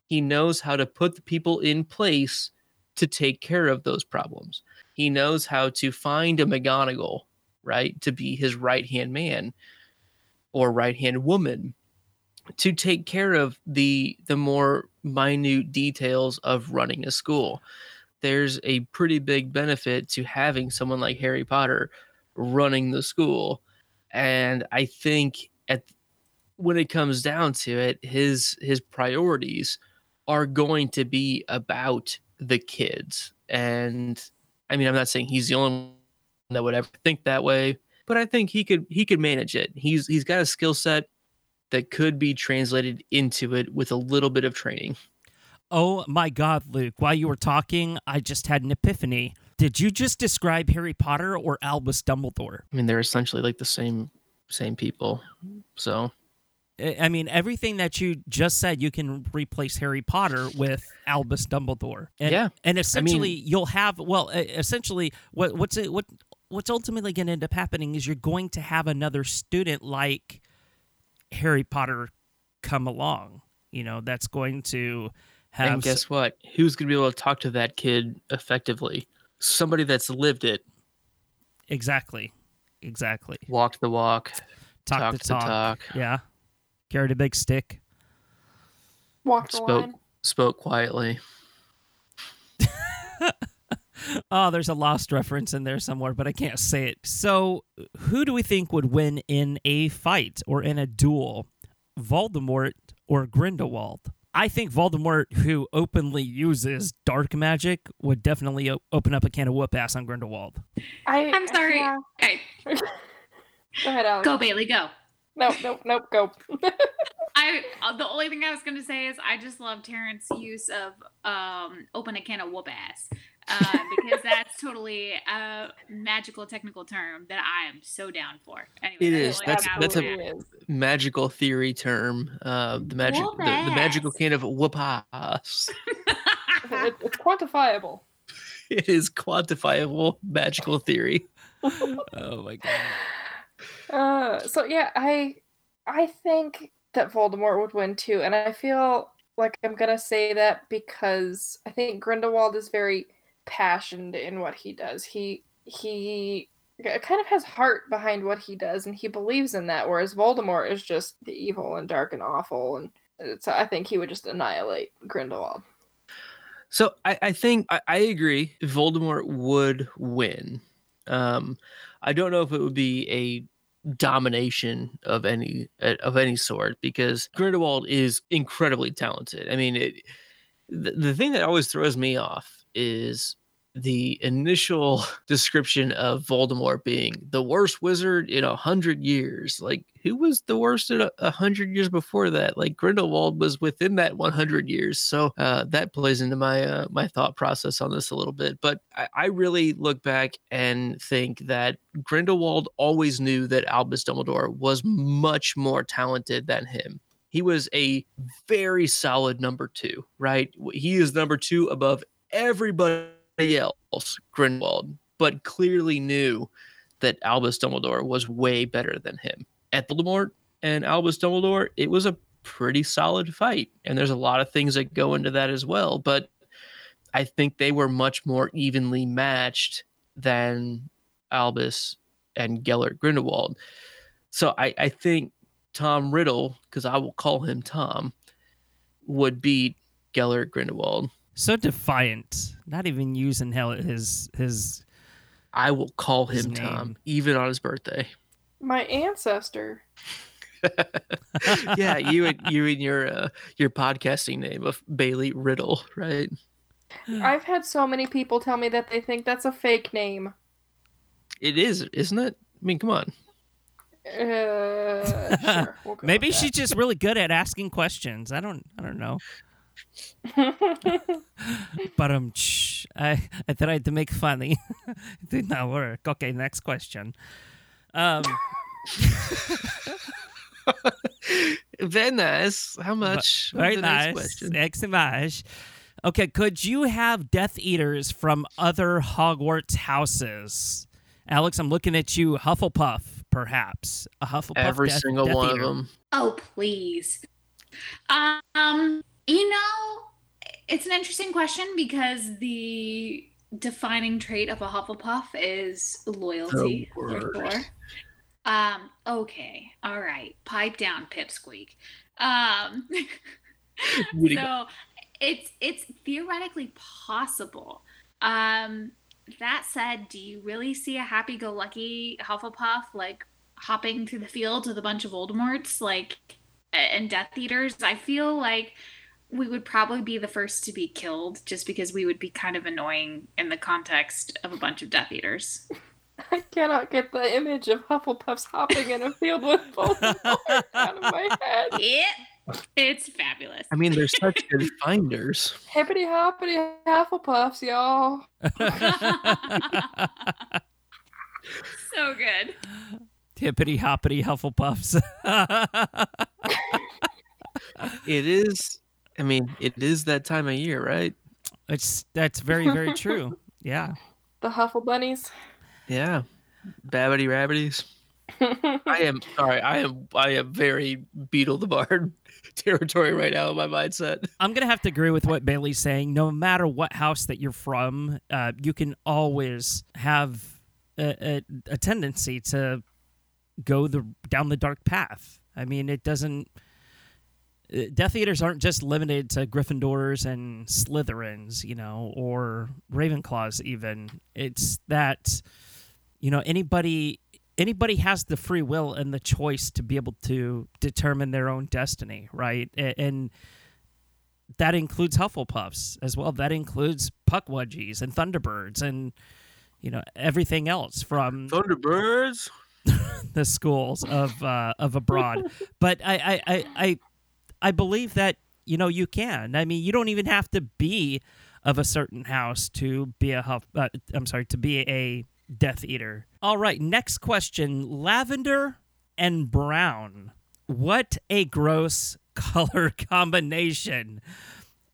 he knows how to put the people in place to take care of those problems. He knows how to find a McGonagall, right, to be his right hand man or right hand woman to take care of the the more minute details of running a school. There's a pretty big benefit to having someone like Harry Potter running the school. And I think at when it comes down to it, his his priorities are going to be about the kids. And I mean, I'm not saying he's the only one that would ever think that way, but I think he could he could manage it. He's he's got a skill set that could be translated into it with a little bit of training. Oh my God, Luke! While you were talking, I just had an epiphany. Did you just describe Harry Potter or Albus Dumbledore? I mean, they're essentially like the same same people. So I mean, everything that you just said, you can replace Harry Potter with Albus Dumbledore. And, Yeah. and essentially, mean- you'll have well, essentially, what what's it what what's ultimately going to end up happening is you're going to have another student like Harry Potter come along. You know, that's going to have and guess what? Who's going to be able to talk to that kid effectively? Somebody that's lived it, exactly, exactly. walked the walk, Talk, talk the talk. talk, Yeah, carried a big stick. Walk the spoke line. spoke quietly. Oh, *laughs* there's a lost reference in there somewhere, but I can't say it. So, who do we think would win in a fight or in a duel? Voldemort or Grindelwald? I think Voldemort, who openly uses dark magic, would definitely o- open up a can of whoop ass on Grindelwald. I, I'm sorry. yeah. Okay, *laughs* Go ahead, Alex. go Bailey, go. Nope, nope, nope, go. *laughs* I uh, the only thing I was gonna say is I just love Terrance's use of um open a can of whoop ass. Uh, because that's totally a magical technical term that I am so down for. Anyway, It that's is. the only That's- thing I that's was a- gonna add. Absolutely is. Magical theory term. Uh, the magic, the, the magical ass. can of whoop ass. *laughs* It- it's quantifiable. It is quantifiable magical theory. *laughs* Oh my god. Uh, so yeah, I I think that Voldemort would win too, and I feel like I'm gonna say that because I think Grindelwald is very passionate in what he does. He he kind of has heart behind what he does, and he believes in that. Whereas Voldemort is just the evil and dark and awful, and so I think he would just annihilate Grindelwald. So I, I think I, I agree. Voldemort would win. Um, I don't know if it would be a domination of any uh, of any sort because Grindelwald is incredibly talented. I mean, it, the, the thing that always throws me off is the initial *laughs* description of Voldemort being the worst wizard in a hundred years. Like, who was the worst in a, hundred years before that? Like, Grindelwald was within that one hundred years. So uh, that plays into my uh, my thought process on this a little bit. But I, I really look back and think that Grindelwald always knew that Albus Dumbledore was much more talented than him. He was a very solid number two, right? He is number two above everybody else, Grindelwald, but clearly knew that Albus Dumbledore was way better than him. At Voldemort and Albus Dumbledore, it was a pretty solid fight. And there's a lot of things that go into that as well. But I think they were much more evenly matched than Albus and Gellert Grindelwald. So I, I think Tom Riddle, because I will call him Tom, would beat Gellert Grindelwald. So defiant. Not even using hell his his I will call His him Tom, even on his birthday. My ancestor. *laughs* yeah, you and you and your uh, your podcasting name of Bailey Riddle, right? I've had so many people tell me that they think that's a fake name. It is, isn't it? I mean, come on. Uh, sure, we'll Maybe she's just really good at asking questions. I don't I don't know. That. But um shh, I I tried to make funny. *laughs* it did not work. Okay, next question. Um *laughs* Very nice. How much? very The next nice. question. Excellent. Okay, could you have Death Eaters from other Hogwarts houses? Alex, I'm looking at you, Hufflepuff. perhaps a Hufflepuff. Every Death- single Death one Eater. of them. Oh, please. Um, you know, it's an interesting question because the defining trait of a Hufflepuff is loyalty. The Um, okay. All right. Pipe down, Pipsqueak. Um go. *laughs* *laughs* so it's it's theoretically possible. Um that said, do you really see a happy-go-lucky Hufflepuff like hopping through the fields with a bunch of Voldemorts like and Death Eaters? I feel like we would probably be the first to be killed just because we would be kind of annoying in the context of a bunch of Death Eaters. I cannot get the image of Hufflepuffs hopping in a field with *laughs* Voldemort out of my head. Yeah, it's fabulous. I mean, they're such good finders. *laughs* Hippity hoppity Hufflepuffs, y'all. *laughs* so good. Hippity hoppity Hufflepuffs. It is. I mean, it is that time of year, right? it's that's very very true. *laughs* Yeah. The Huffle Bunnies. Yeah. Babbity rabbities. I am *laughs* sorry. I am. I am very Beedle the Bard *laughs* territory right now in my mindset. I'm gonna have to agree with what Bailey's saying. No matter what house that you're from, uh, you can always have a, a, a tendency to go the down the dark path. I mean, it doesn't. Death Eaters aren't just limited to Gryffindors and Slytherins, you know, or Ravenclaws. Even it's that, you know, anybody anybody has the free will and the choice to be able to determine their own destiny, right? And that includes Hufflepuffs as well. That includes Pukwudgies and Thunderbirds and you know everything else from Thunderbirds. *laughs* the schools of uh, of abroad. but I, I, I, I believe that you know you can. I mean, you don't even have to be of a certain house to be a huff. Uh, I'm sorry, to be a Death Eater. All right, next question: lavender and brown. What a gross *laughs* color combination!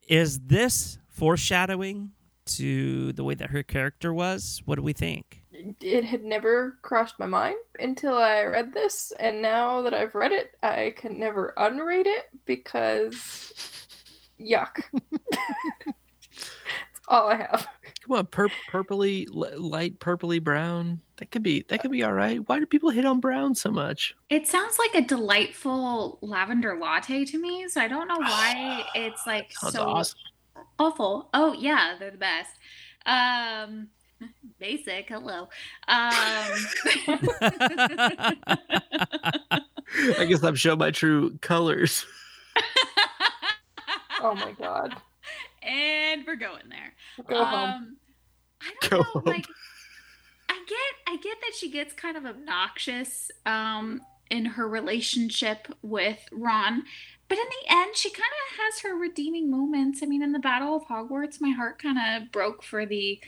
Is this foreshadowing to the way that her character was? What do we think? It had never crossed my mind until I read this, and now that I've read it, I can never unread it because yuck. *laughs* That's all I have. Come on, pur- purpley, li- light purpley brown. That could be. That could be all right. Why do people hit on brown so much? It sounds like a delightful lavender latte to me, so I don't know *sighs* why it's like so awesome. awful. Oh yeah, they're the best. Um *laughs* basic, hello. Um *laughs* I guess I'm showing my true colors. *laughs* Oh my god. and we're going there. Go home. Um, I don't Go know. home. Like, I get, I get that she gets kind of obnoxious um, in her relationship with Ron, but in the end, she kind of has her redeeming moments. I mean, in the Battle of Hogwarts, my heart kind of broke for the,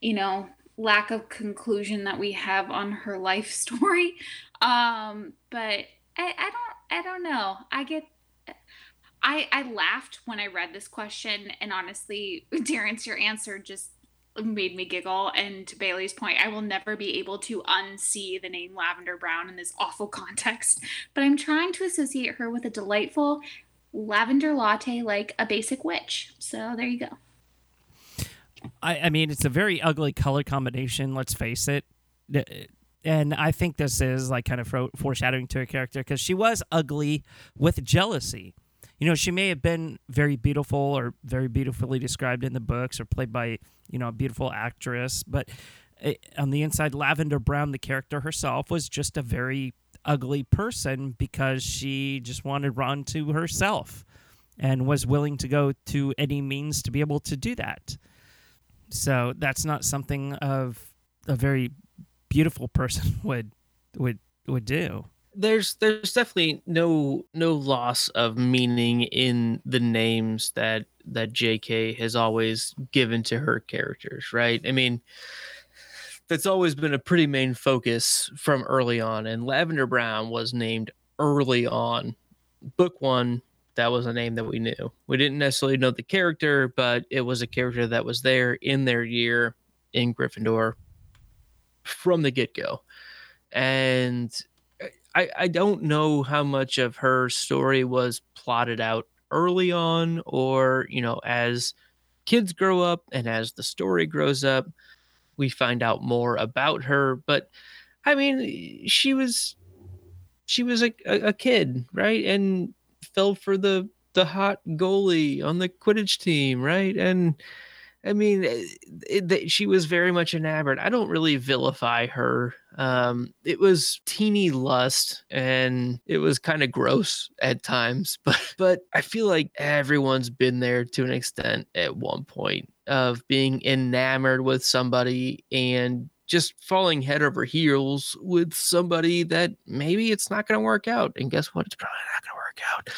you know, lack of conclusion that we have on her life *laughs* story. Um, but I, I don't, I don't know. I get I, I laughed when I read this question, and honestly, *laughs* Terrance, your answer just made me giggle. And to Bailey's point, I will never be able to unsee the name Lavender Brown in this awful *laughs* context. But I'm trying to associate her with a delightful lavender latte like a basic witch. So there you go. I, I mean, it's a very ugly color combination. Let's face it, and I think this is like kind of foreshadowing to her character because she was ugly with jealousy. You know, she may have been very beautiful or very beautifully described in the books or played by you know a beautiful actress, but eh, on the inside, Lavender Brown, the character herself, was just a very ugly person because she just wanted Ron to herself and was willing to go to any means to be able to do that. So that's not something of a very beautiful person *laughs* would would would do. there's there's definitely no no loss of meaning in the names that that JK has always given to her characters, right? I mean, that's always been a pretty main focus from early on and Lavender Brown was named early on. Book 1 that was a name that we knew. We didn't necessarily know the character, but it was a character that was there in their year in Gryffindor from the get-go. And I I don't know how much of her story was plotted out early on or you know as kids grow up and as the story grows up we find out more about her. But i mean she was she was a, a kid right? And fell for the the hot goalie on the quidditch team right and I mean, it, it, she was very much enamored. I don't really vilify her. Um, it was teeny lust, and it was kind of gross at times. *laughs* But but I feel like everyone's been there to an extent at one point of being enamored with somebody and just falling head over heels with somebody that maybe it's not going to work out. And guess what? It's probably not going to work out.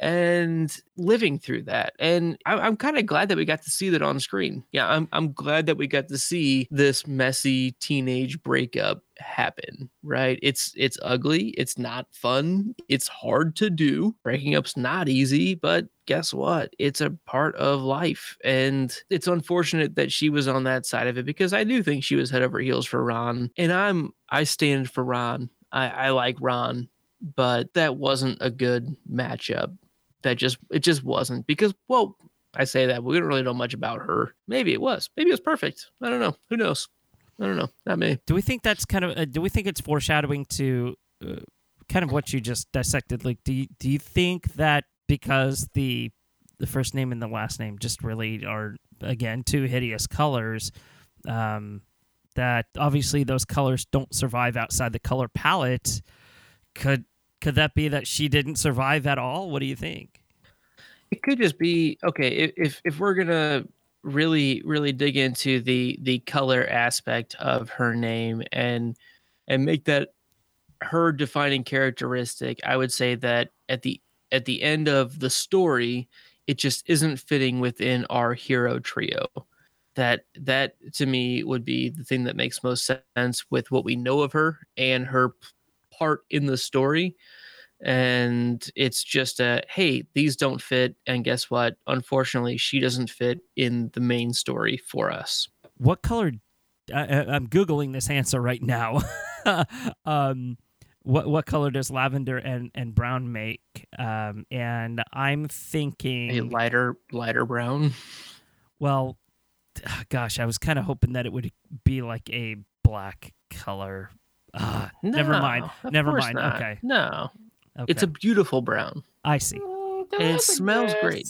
And living through that. And I, am kind of glad that we got to see that on screen. Yeah, I'm, I'm glad that we got to see this messy teenage breakup happen right it's it's ugly it's not fun it's hard to do breaking up's not easy but guess what it's a part of life and it's unfortunate that she was on that side of it because i do think she was head over heels for ron and i'm i stand for ron i i like ron but that wasn't a good matchup that just it just wasn't because well I say that we don't really know much about her. Maybe it was. Maybe it was perfect. I don't know. Who knows? I don't know. Not me. Do we think that's kind of? Uh, do we think it's foreshadowing to uh, kind of what you just dissected? Like, do you, do you think that because the the first name and the last name just really are again two hideous colors, um, that obviously those colors don't survive outside the color palette. Could could that be that she didn't survive at all? What do you think? It could just be okay. If if we're gonna really really dig into the the color aspect of her name and and make that her defining characteristic i would say that at the at the end of the story it just isn't fitting within our hero trio that that to me would be the thing that makes most sense with what we know of her and her part in the story and it's just a hey these don't fit and guess what? Unfortunately she doesn't fit in the main story for us. What color I, am googling this answer right now. *laughs* Um what what color does lavender and and brown make? Um and i'm thinking a lighter lighter brown? Well gosh i was kind of hoping that it would be like a black color uh, no, never mind never mind not. okay no Okay. It's a beautiful brown. I see. Mm, and it smells great.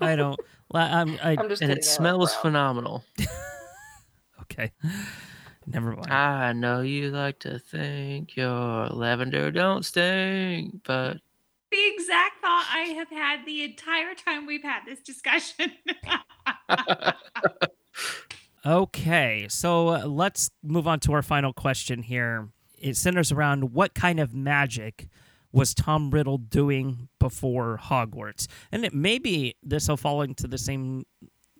I don't. I'm, I, I'm just and it smells phenomenal. *laughs* okay. Never mind. I know you like to think your lavender don't stink, but the exact thought I have had the entire time we've had this discussion. *laughs* *laughs* okay, so uh, let's move on to our final question here. It centers around what kind of magic was Tom Riddle doing before Hogwarts? And it, maybe this will fall into the same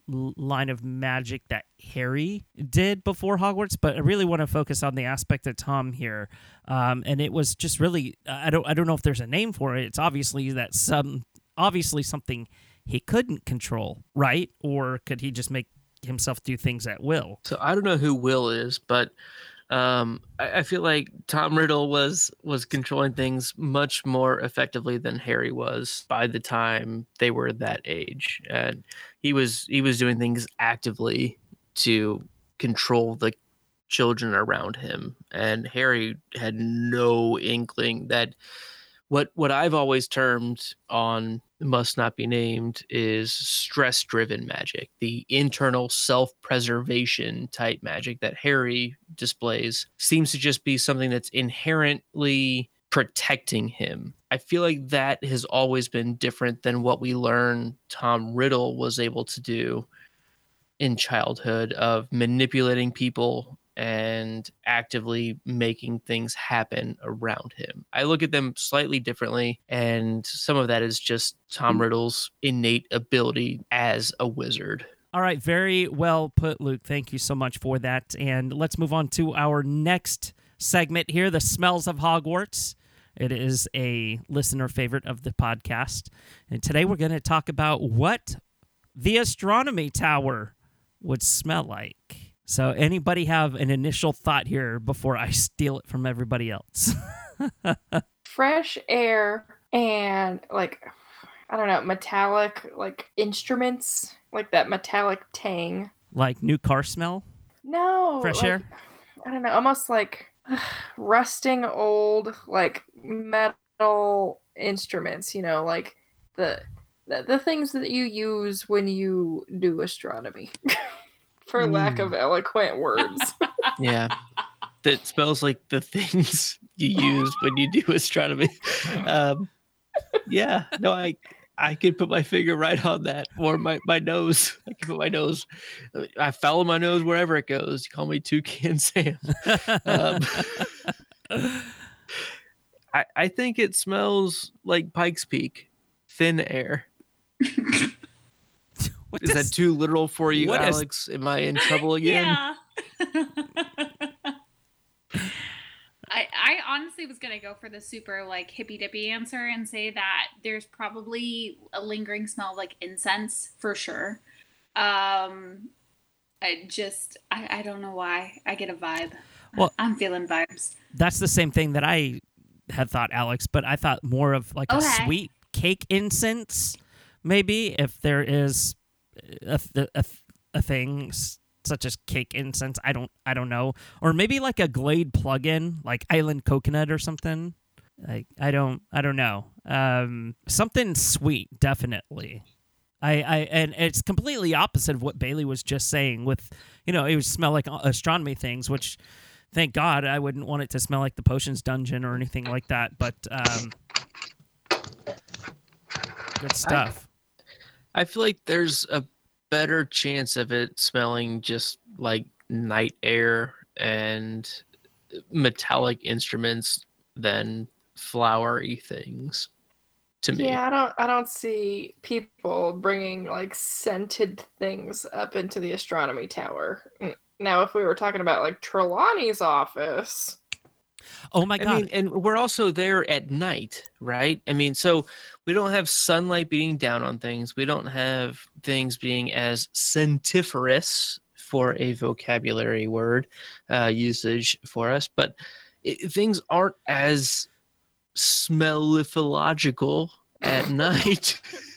line of magic that Harry did before Hogwarts, but I really want to focus on the aspect of Tom here. Um, and it was just really I don't I don't know if there's a name for it. It's obviously that some obviously something he couldn't control, right? Or could he just make himself do things at will? So I don't know who Will is, but um, I, I, feel like Tom Riddle was was controlling things much more effectively than Harry was by the time they were that age, and he was he was doing things actively to control the children around him, and Harry had no inkling that what what I've always termed on must not be named is stress driven magic, the internal self preservation type magic that Harry displays seems to just be something that's inherently protecting him. I feel like that has always been different than what we learn Tom Riddle was able to do in childhood of manipulating people and actively making things happen around him. I look at them slightly differently, and some of that is just Tom mm. Riddle's innate ability as a wizard. All right, very well put, Luke. Thank you so much for that. And let's move on to our next segment here the smells of Hogwarts. It is a listener favorite of the podcast. And today we're going to talk about what the astronomy tower would smell like. So, anybody have an initial thought here before I steal it from everybody else? *laughs* Fresh air and like I don't know, metallic like instruments, like that metallic tang. like new car smell? No, Fresh like, air? I don't know, almost like *sighs* rusting old like metal instruments. You know, like the the, the things that you use when you do astronomy. *laughs* For lack Mm. of eloquent words. *laughs* Yeah. That smells like the things you use when you do astronomy. Um, yeah, no, I I could put my finger right on that, or my, my nose. I can put my nose. I follow my nose wherever it goes. You call me Toucan Sam. Um, I I think it smells like Pikes Peak, thin air. *laughs* What Is does- that too literal for you, what is- Alex? Am I in trouble again? Yeah. *laughs* I, I honestly was gonna go for the super like hippy dippy answer and say that there's probably a lingering smell of like incense for sure. Um, I just I, I don't know why I get a vibe. Well- I'm feeling vibes. That's the same thing that I had thought, Alex, but I thought more of like a sweet cake incense, maybe if there is a, a, a, thing such as cake incense. I don't I don't know, or maybe like a Glade plug-in, like Island Coconut or something. Like I don't I don't know. Um, something sweet, definitely. I, I and it's completely opposite of what Bailey was just saying. With you know, it would smell like astronomy things, which thank God I wouldn't want it to smell like the potions dungeon or anything like that. But um, good stuff. I feel like there's a better chance of it smelling just like night air and metallic instruments than flowery things to me. Yeah, I don't I don't see people bringing like scented things up into the astronomy tower. Now, if we were talking about like Trelawney's office, oh my I God! mean, and we're also there at night, right? I mean, so we don't have sunlight beating down on things. We don't have things being as centiferous for a vocabulary word uh, usage for us, but it, things aren't as smellifological at *laughs* night *laughs*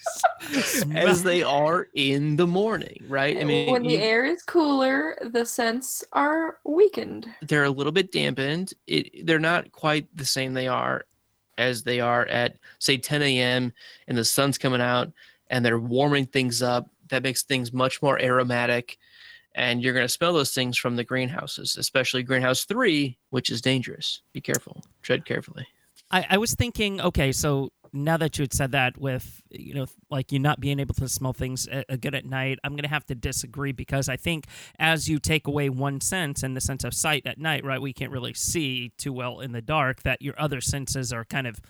as they are in the morning, right? I mean, when the air is cooler, the scents are weakened. they're a little bit dampened. It they're not quite the same they are as they are at say 10 a.m. and the sun's coming out and they're warming things up. That makes things much more aromatic. And you're going to smell those things from the greenhouses, especially greenhouse three, which is dangerous. Be careful, tread carefully. I, I was thinking, okay, so now that you had said that with, you know, like you not being able to smell things uh, uh, good at night, I'm going to have to disagree because I think as you take away one sense and the sense of sight at night, right, we can't really see too well in the dark, that your other senses are kind of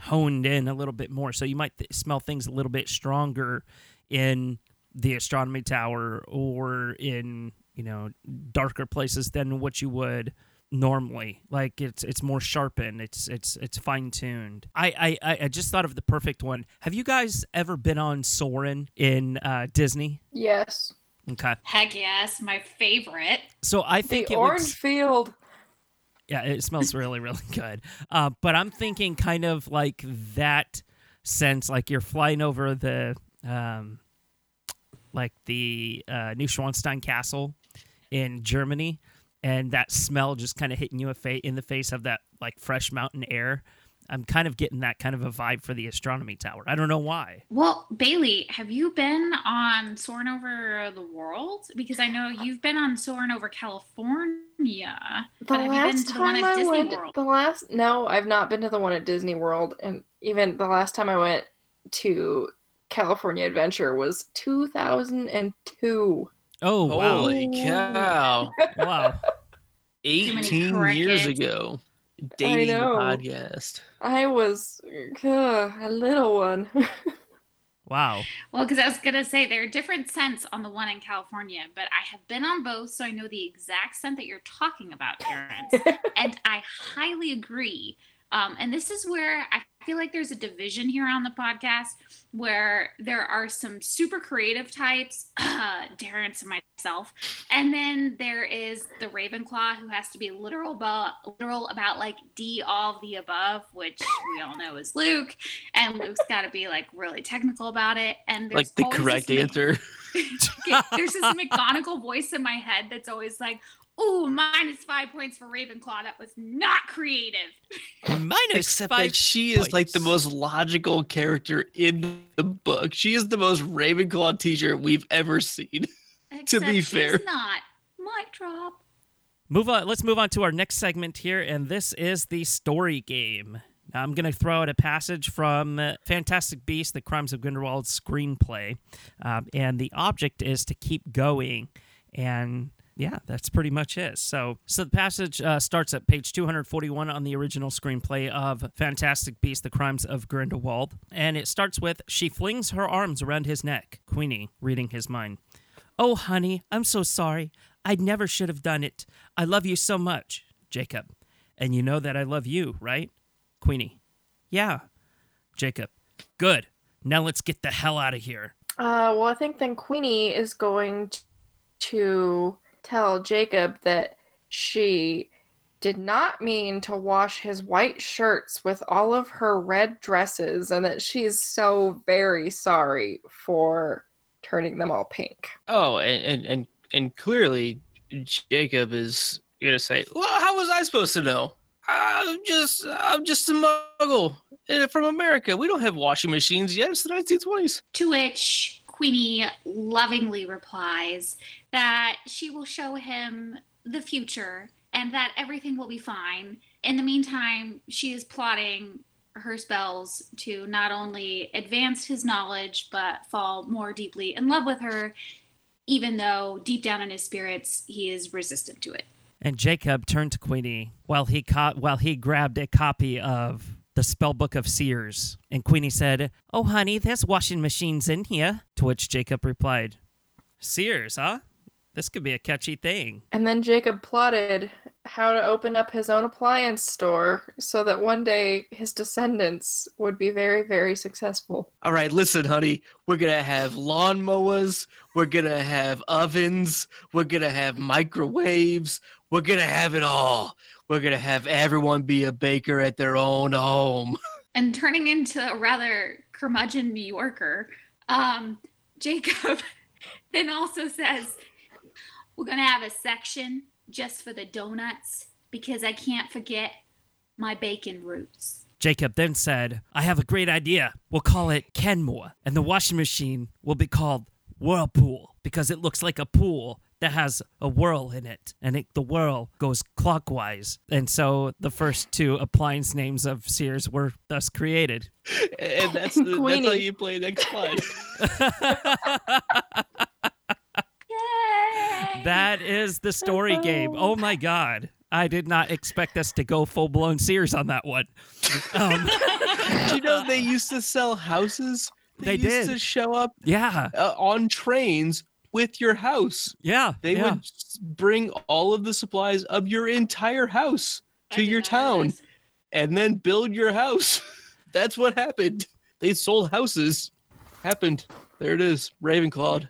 honed in a little bit more. So you might th- smell things a little bit stronger in the astronomy tower or in, you know, darker places than what you would normally. Like it's it's more sharpened. It's it's it's fine-tuned. I, I i just thought of the perfect one. Have you guys ever been on Soarin' in uh disney? Yes. okay. Heck yes, my favorite. so i think the it orange would field. yeah it smells really really *laughs* good. Uh but i'm thinking kind of like that sense like you're flying over the um like the uh neuschwanstein castle in germany and that smell just kind of hitting you a fa- in the face of that like fresh mountain air i'm kind of getting that kind of a vibe for the astronomy tower i don't know why Well, Bailey, have you been on Soaring Over the World? Because I know you've been on Soaring Over California. The But been last to the one time at I Disney went, World? the last no, I've not been to the one at Disney World, and even the last time I went to California Adventure was 2002. Oh wow Holy cow. wow 18 years ago. Dating the know. podcast. I was uh, a little one. *laughs* wow Well, because I was gonna say there are different scents on the one in California, but I have been on both, so I know the exact scent that you're talking about, Terrance. *laughs* and I highly agree. Um, and this is where I feel like there's a division here on the podcast where there are some super creative types, *clears throat* uh, Darren's and myself, and then there is the Ravenclaw who has to be literal about literal about like D all of the above, which we all know is Luke, and Luke's *laughs* got to be like really technical about it. And there's like the correct this Mc- answer. *laughs* there's this *laughs* McGonagall voice in my head that's always like, "Ooh, minus five points for Ravenclaw. That was not creative." Minus Except five. that she is like the most logical character in the book. She is the most Ravenclaw teacher we've ever seen. *laughs* To be fair. she's not. Mic drop. Move on. Let's move on to our next segment here, and this is the story game. Now, I'm going to throw out a passage from uh, Fantastic Beasts: The Crimes of Grindelwald screenplay, um, and the object is to keep going. And yeah, that's pretty much it. So, so the passage uh, starts at page 241 on the original screenplay of Fantastic Beasts: The Crimes of Grindelwald, and it starts with "She flings her arms around his neck." Queenie reading his mind. Oh, honey, I'm so sorry. I never should have done it. I love you so much, Jacob. And you know that I love you, right? Queenie. Yeah. Jacob. Good. Now let's get the hell out of here. Uh, well, I think then Queenie is going to tell Jacob that she did not mean to wash his white shirts with all of her red dresses and that she's so very sorry for turning them all pink. Oh, and and and, and clearly Jacob is gonna say, "Well, how was I supposed to know? I'm just I'm just a muggle uh, from America. We don't have washing machines yet. It's the 1920s." To which Queenie lovingly replies that she will show him the future and that everything will be fine. In the meantime, she is plotting her spells to not only advance his knowledge but fall more deeply in love with her, even though deep down in his spirits he is resistant to it. And Jacob turned to Queenie while he caught while he grabbed a copy of the spellbook of Sears. And Queenie said, Oh honey, there's washing machines in here. To which Jacob replied, Sears, huh? This could be a catchy thing. And then Jacob plotted how to open up his own appliance store so that one day his descendants would be very, very successful. All right, listen, honey. We're gonna have lawnmowers. We're gonna have ovens. We're gonna have microwaves. We're gonna have it all. We're gonna have everyone be a baker at their own home. *laughs* and turning into a rather curmudgeon New Yorker, um, Jacob *laughs* then also says, We're going to have a section just for the donuts because I can't forget my bacon roots. Jacob then said, I have a great idea. We'll call it Kenmore, and the washing machine will be called Whirlpool because it looks like a pool that has a whirl in it, and it, the whirl goes clockwise. And so the first two appliance names of Sears were thus created. And that's, the, that's how you play next slide. *laughs* That is the story game. *laughs* Oh my God. I did not expect us to go full blown Sears on that one. *laughs* Um, Do you know they used to sell houses? They used did. to show up yeah, uh, on trains with your house. yeah. They yeah. would bring all of the supplies of your entire house to your town this. and then build your house. *laughs* That's what happened. They sold houses. Happened. There it is. Ravenclaw.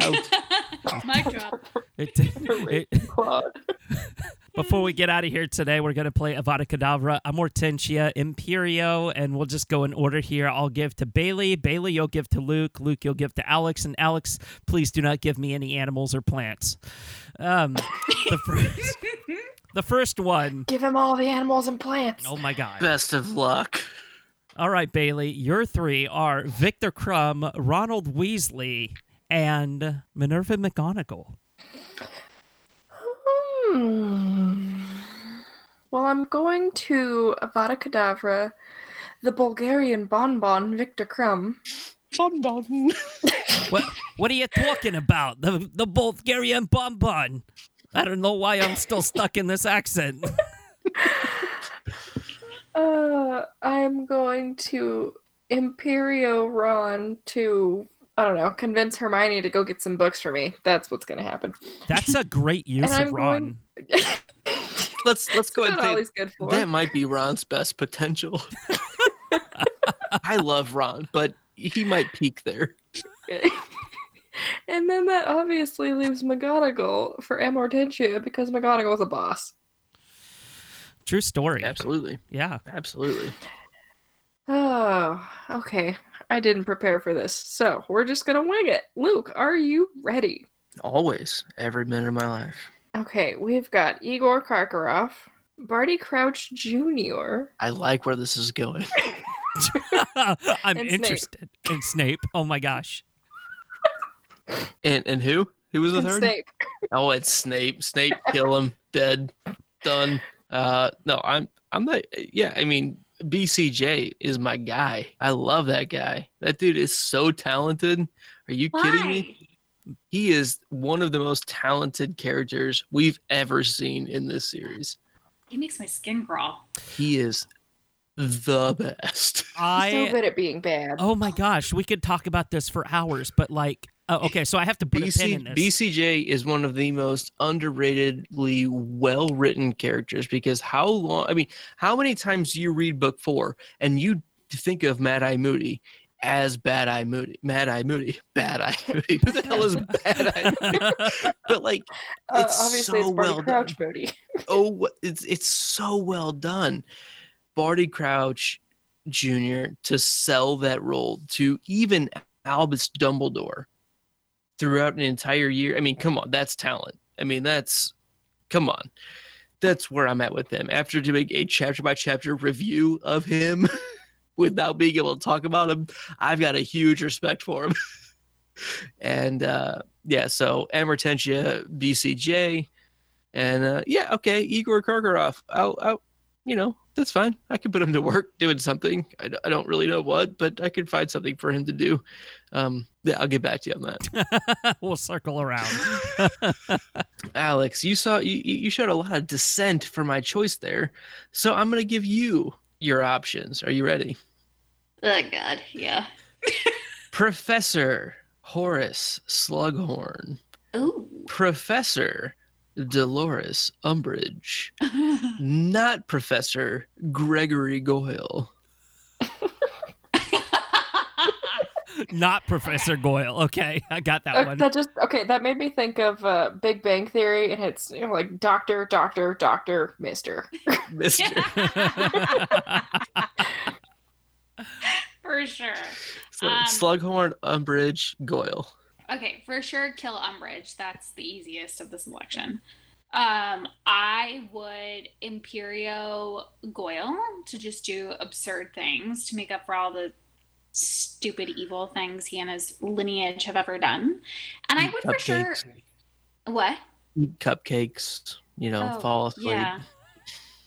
Out. *laughs* Mic drop. It, *laughs* it, Claude. Before we get out of here today, we're going to play Avada Kedavra, Amortentia, Imperio, and we'll just go in order here. I'll give to Bailey. Bailey, you'll give to Luke. Luke, you'll give to Alex. And Alex, please do not give me any animals or plants. Um, the, *laughs* first, the first one, Give him all the animals and plants. oh my God. Best of luck. All right, Bailey, your three are Viktor Krum, Ronald Weasley, and Minerva McGonagall. Hmm. Well, I'm going to Avada Kedavra, the Bulgarian bonbon Viktor Krum. Fun button. What, what are you talking about? The, the Bulgarian bonbon. I don't know why I'm still stuck in this accent. *laughs* Uh, I'm going to Imperio Ron to I don't know convince Hermione to go get some books for me. That's what's gonna happen. That's a great *laughs* use of Ron. going- *laughs* Let's let's go ahead and always say good for. that might be Ron's best potential. *laughs* I love Ron, but he might peak there. and then that obviously leaves McGonagall for Amortentia because McGonagall's a boss. True story. Absolutely. Yeah. Absolutely. *sighs* Oh, okay. I didn't prepare for this. So we're just going to wing it. Luke, are you ready? Always. Every minute of my life. Okay, we've got Igor Karkaroff, Barty Crouch Jr., I like where this is going. *laughs* *laughs* I'm And Snape. interested in Snape. Oh my gosh. And and who? Who was the and third? Snape. Oh, it's Snape. Snape, kill him, dead, done. Uh, no, I'm, I'm not. Yeah, I mean, BCJ is my guy. I love that guy. That dude is so talented. Are you kidding me? He is one of the most talented characters we've ever seen in this series. He makes my skin crawl. He is the best. *laughs* I so good at being bad. Oh my gosh, we could talk about this for hours, but like uh, okay, so I have to put a pin in this. BCJ is one of the most underratedly well written characters because how long, I mean, how many times do you read book four and you think of Mad Eye Moody as Bad Eye Moody? Mad Eye Moody, *laughs* Bad Eye Moody. Who the hell is Bad Eye Moody? *laughs* But like, Uh, it's obviously, so it's Barty well Crouch Moody. oh, *laughs* it's it's so well done. Barty Crouch Jr. to sell that role to even Albus Dumbledore throughout an entire year. I mean, come on, that's talent. I mean, that's come on. That's where I'm at with him. After doing a chapter by chapter review of him *laughs* without being able to talk about him, I've got a huge respect for him. *laughs* and uh yeah, so Amortentia BCJ and uh, yeah, okay, Igor Karkaroff. I'll, I'll, you know, that's fine. I can put him to work doing something. I, I don't really know what, but I can find something for him to do. Um, yeah, I'll get back to you on that. *laughs* we'll circle around. *laughs* Alex, you saw you, you you showed a lot of dissent for my choice there, so I'm gonna give you your options. Are you ready? Oh God, yeah. *laughs* Professor Horace Slughorn, Ooh. Professor Dolores Umbridge, *laughs* not Professor Gregory Goyle. Not Professor Goyle. Okay, I got that Uh, one. that just okay. That made me think of uh, Big Bang Theory, and it's you know, like Doctor, Doctor, Doctor, Mister. *laughs* Mister. *laughs* for sure. So, Um, Slughorn, Umbridge, Goyle. Okay, for sure, kill Umbridge. That's the easiest of the selection. Um, I would Imperio Goyle to just do absurd things to make up for all the stupid evil things he and his lineage have ever done. And I would for sure what? Cupcakes, you know, Oh, fall asleep. Yeah.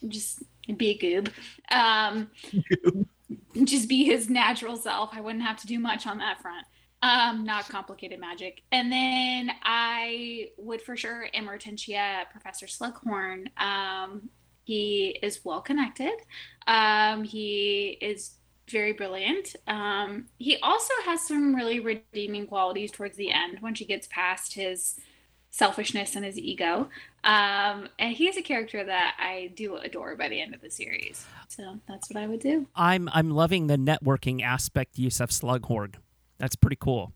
Just be a goob. Um, *laughs* just be his natural self. I wouldn't have to do much on that front. Um, not complicated magic. And then I would for sure Amortentia Professor Slughorn. Um, he is well connected. Um, he is very brilliant. Um, he also has some really redeeming qualities towards the end when she gets past his selfishness and his ego. Um, and he is a character that I do adore by the end of the series. So that's what I would do. I'm I'm loving the networking aspect use of Slughorn. That's pretty cool.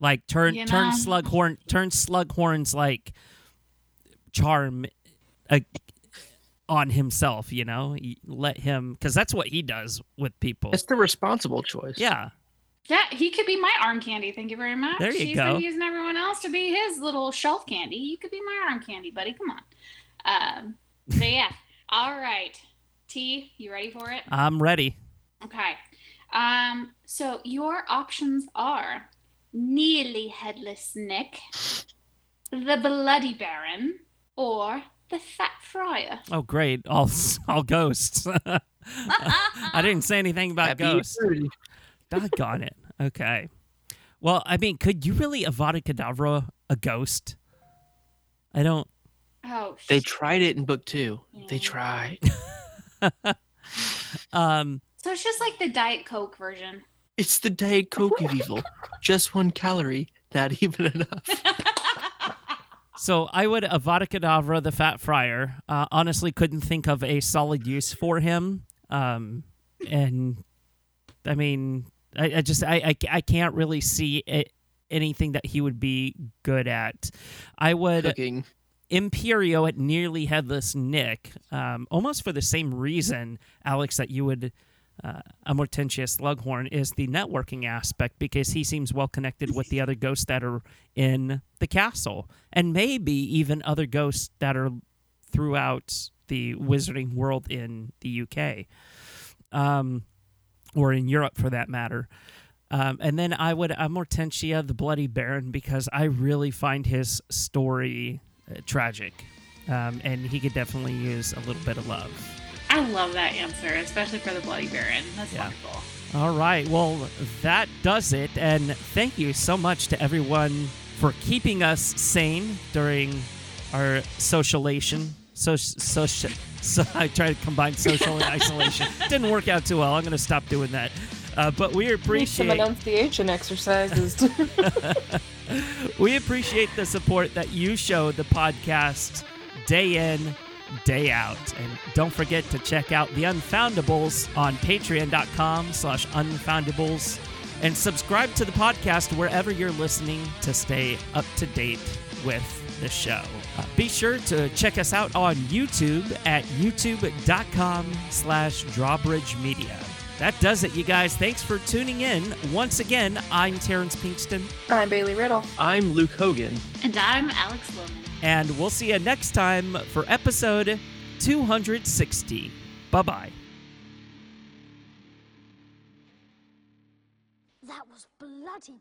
Like turn You turn know? Slughorn turn Slughorn's like charm uh, on himself. You know, let him because that's what he does with people. It's the responsible choice. Yeah, Yeah, he could be my arm candy. Thank you very much. There you He's go. been using everyone else to be his little shelf candy. You could be my arm candy, buddy. Come on. Um, so yeah. *laughs* All right. T, you ready for it? I'm ready. Okay. Um, so your options are nearly headless Nick, the bloody Baron, or the fat friar. Oh, great! All *laughs* all ghosts. *laughs* I didn't say anything about Happy ghosts. thirty. Doggone it. Okay. Well, I mean, could you really Avada Kedavra a ghost? I don't. Oh, They tried it in book two. They tried. *laughs* Um. So it's just like the Diet Coke version. It's the Diet Coke of evil. *laughs* Just one calorie, not even enough. *laughs* So I would Avada Kedavra, the Fat Friar. Uh, honestly, couldn't think of a solid use for him. Um, and I mean, I, I just I, I I can't really see it, anything that he would be good at. I would Cooking. Imperio at nearly headless Nick, um, almost for the same reason, Alex, that you would. Uh, Amortentia Slughorn is the networking aspect because he seems well connected with the other ghosts that are in the castle, and maybe even other ghosts that are throughout the wizarding world in the UK, um, or in Europe for that matter. Um, and then I would Amortentia, the Bloody Baron, because I really find his story uh, tragic, um, and he could definitely use a little bit of love. I love that answer, especially for the Bloody Baron. That's Yeah. wonderful. All right, well, that does it, and thank you so much to everyone for keeping us sane during our socialation. So, so, *laughs* so I tried to combine social and isolation. *laughs* Didn't work out too well. I'm going to stop doing that. Uh, but we Need some appreciate enunciation exercises. *laughs* we appreciate the support that you show the podcast day in, day out. And don't forget to check out the Unfoundables on patreon.com slash unfoundables and subscribe to the podcast wherever you're listening to stay up to date with the show. Uh, be sure to check us out on YouTube at youtube.com slash drawbridge media. That does it, you guys. Thanks for tuning in. Once again, I'm Terrance Pinkston. I'm Bailey Riddle. I'm Luke Hogan. And I'm Alex Loman. And we'll see you next time for episode 260. Bye bye. That was bloody.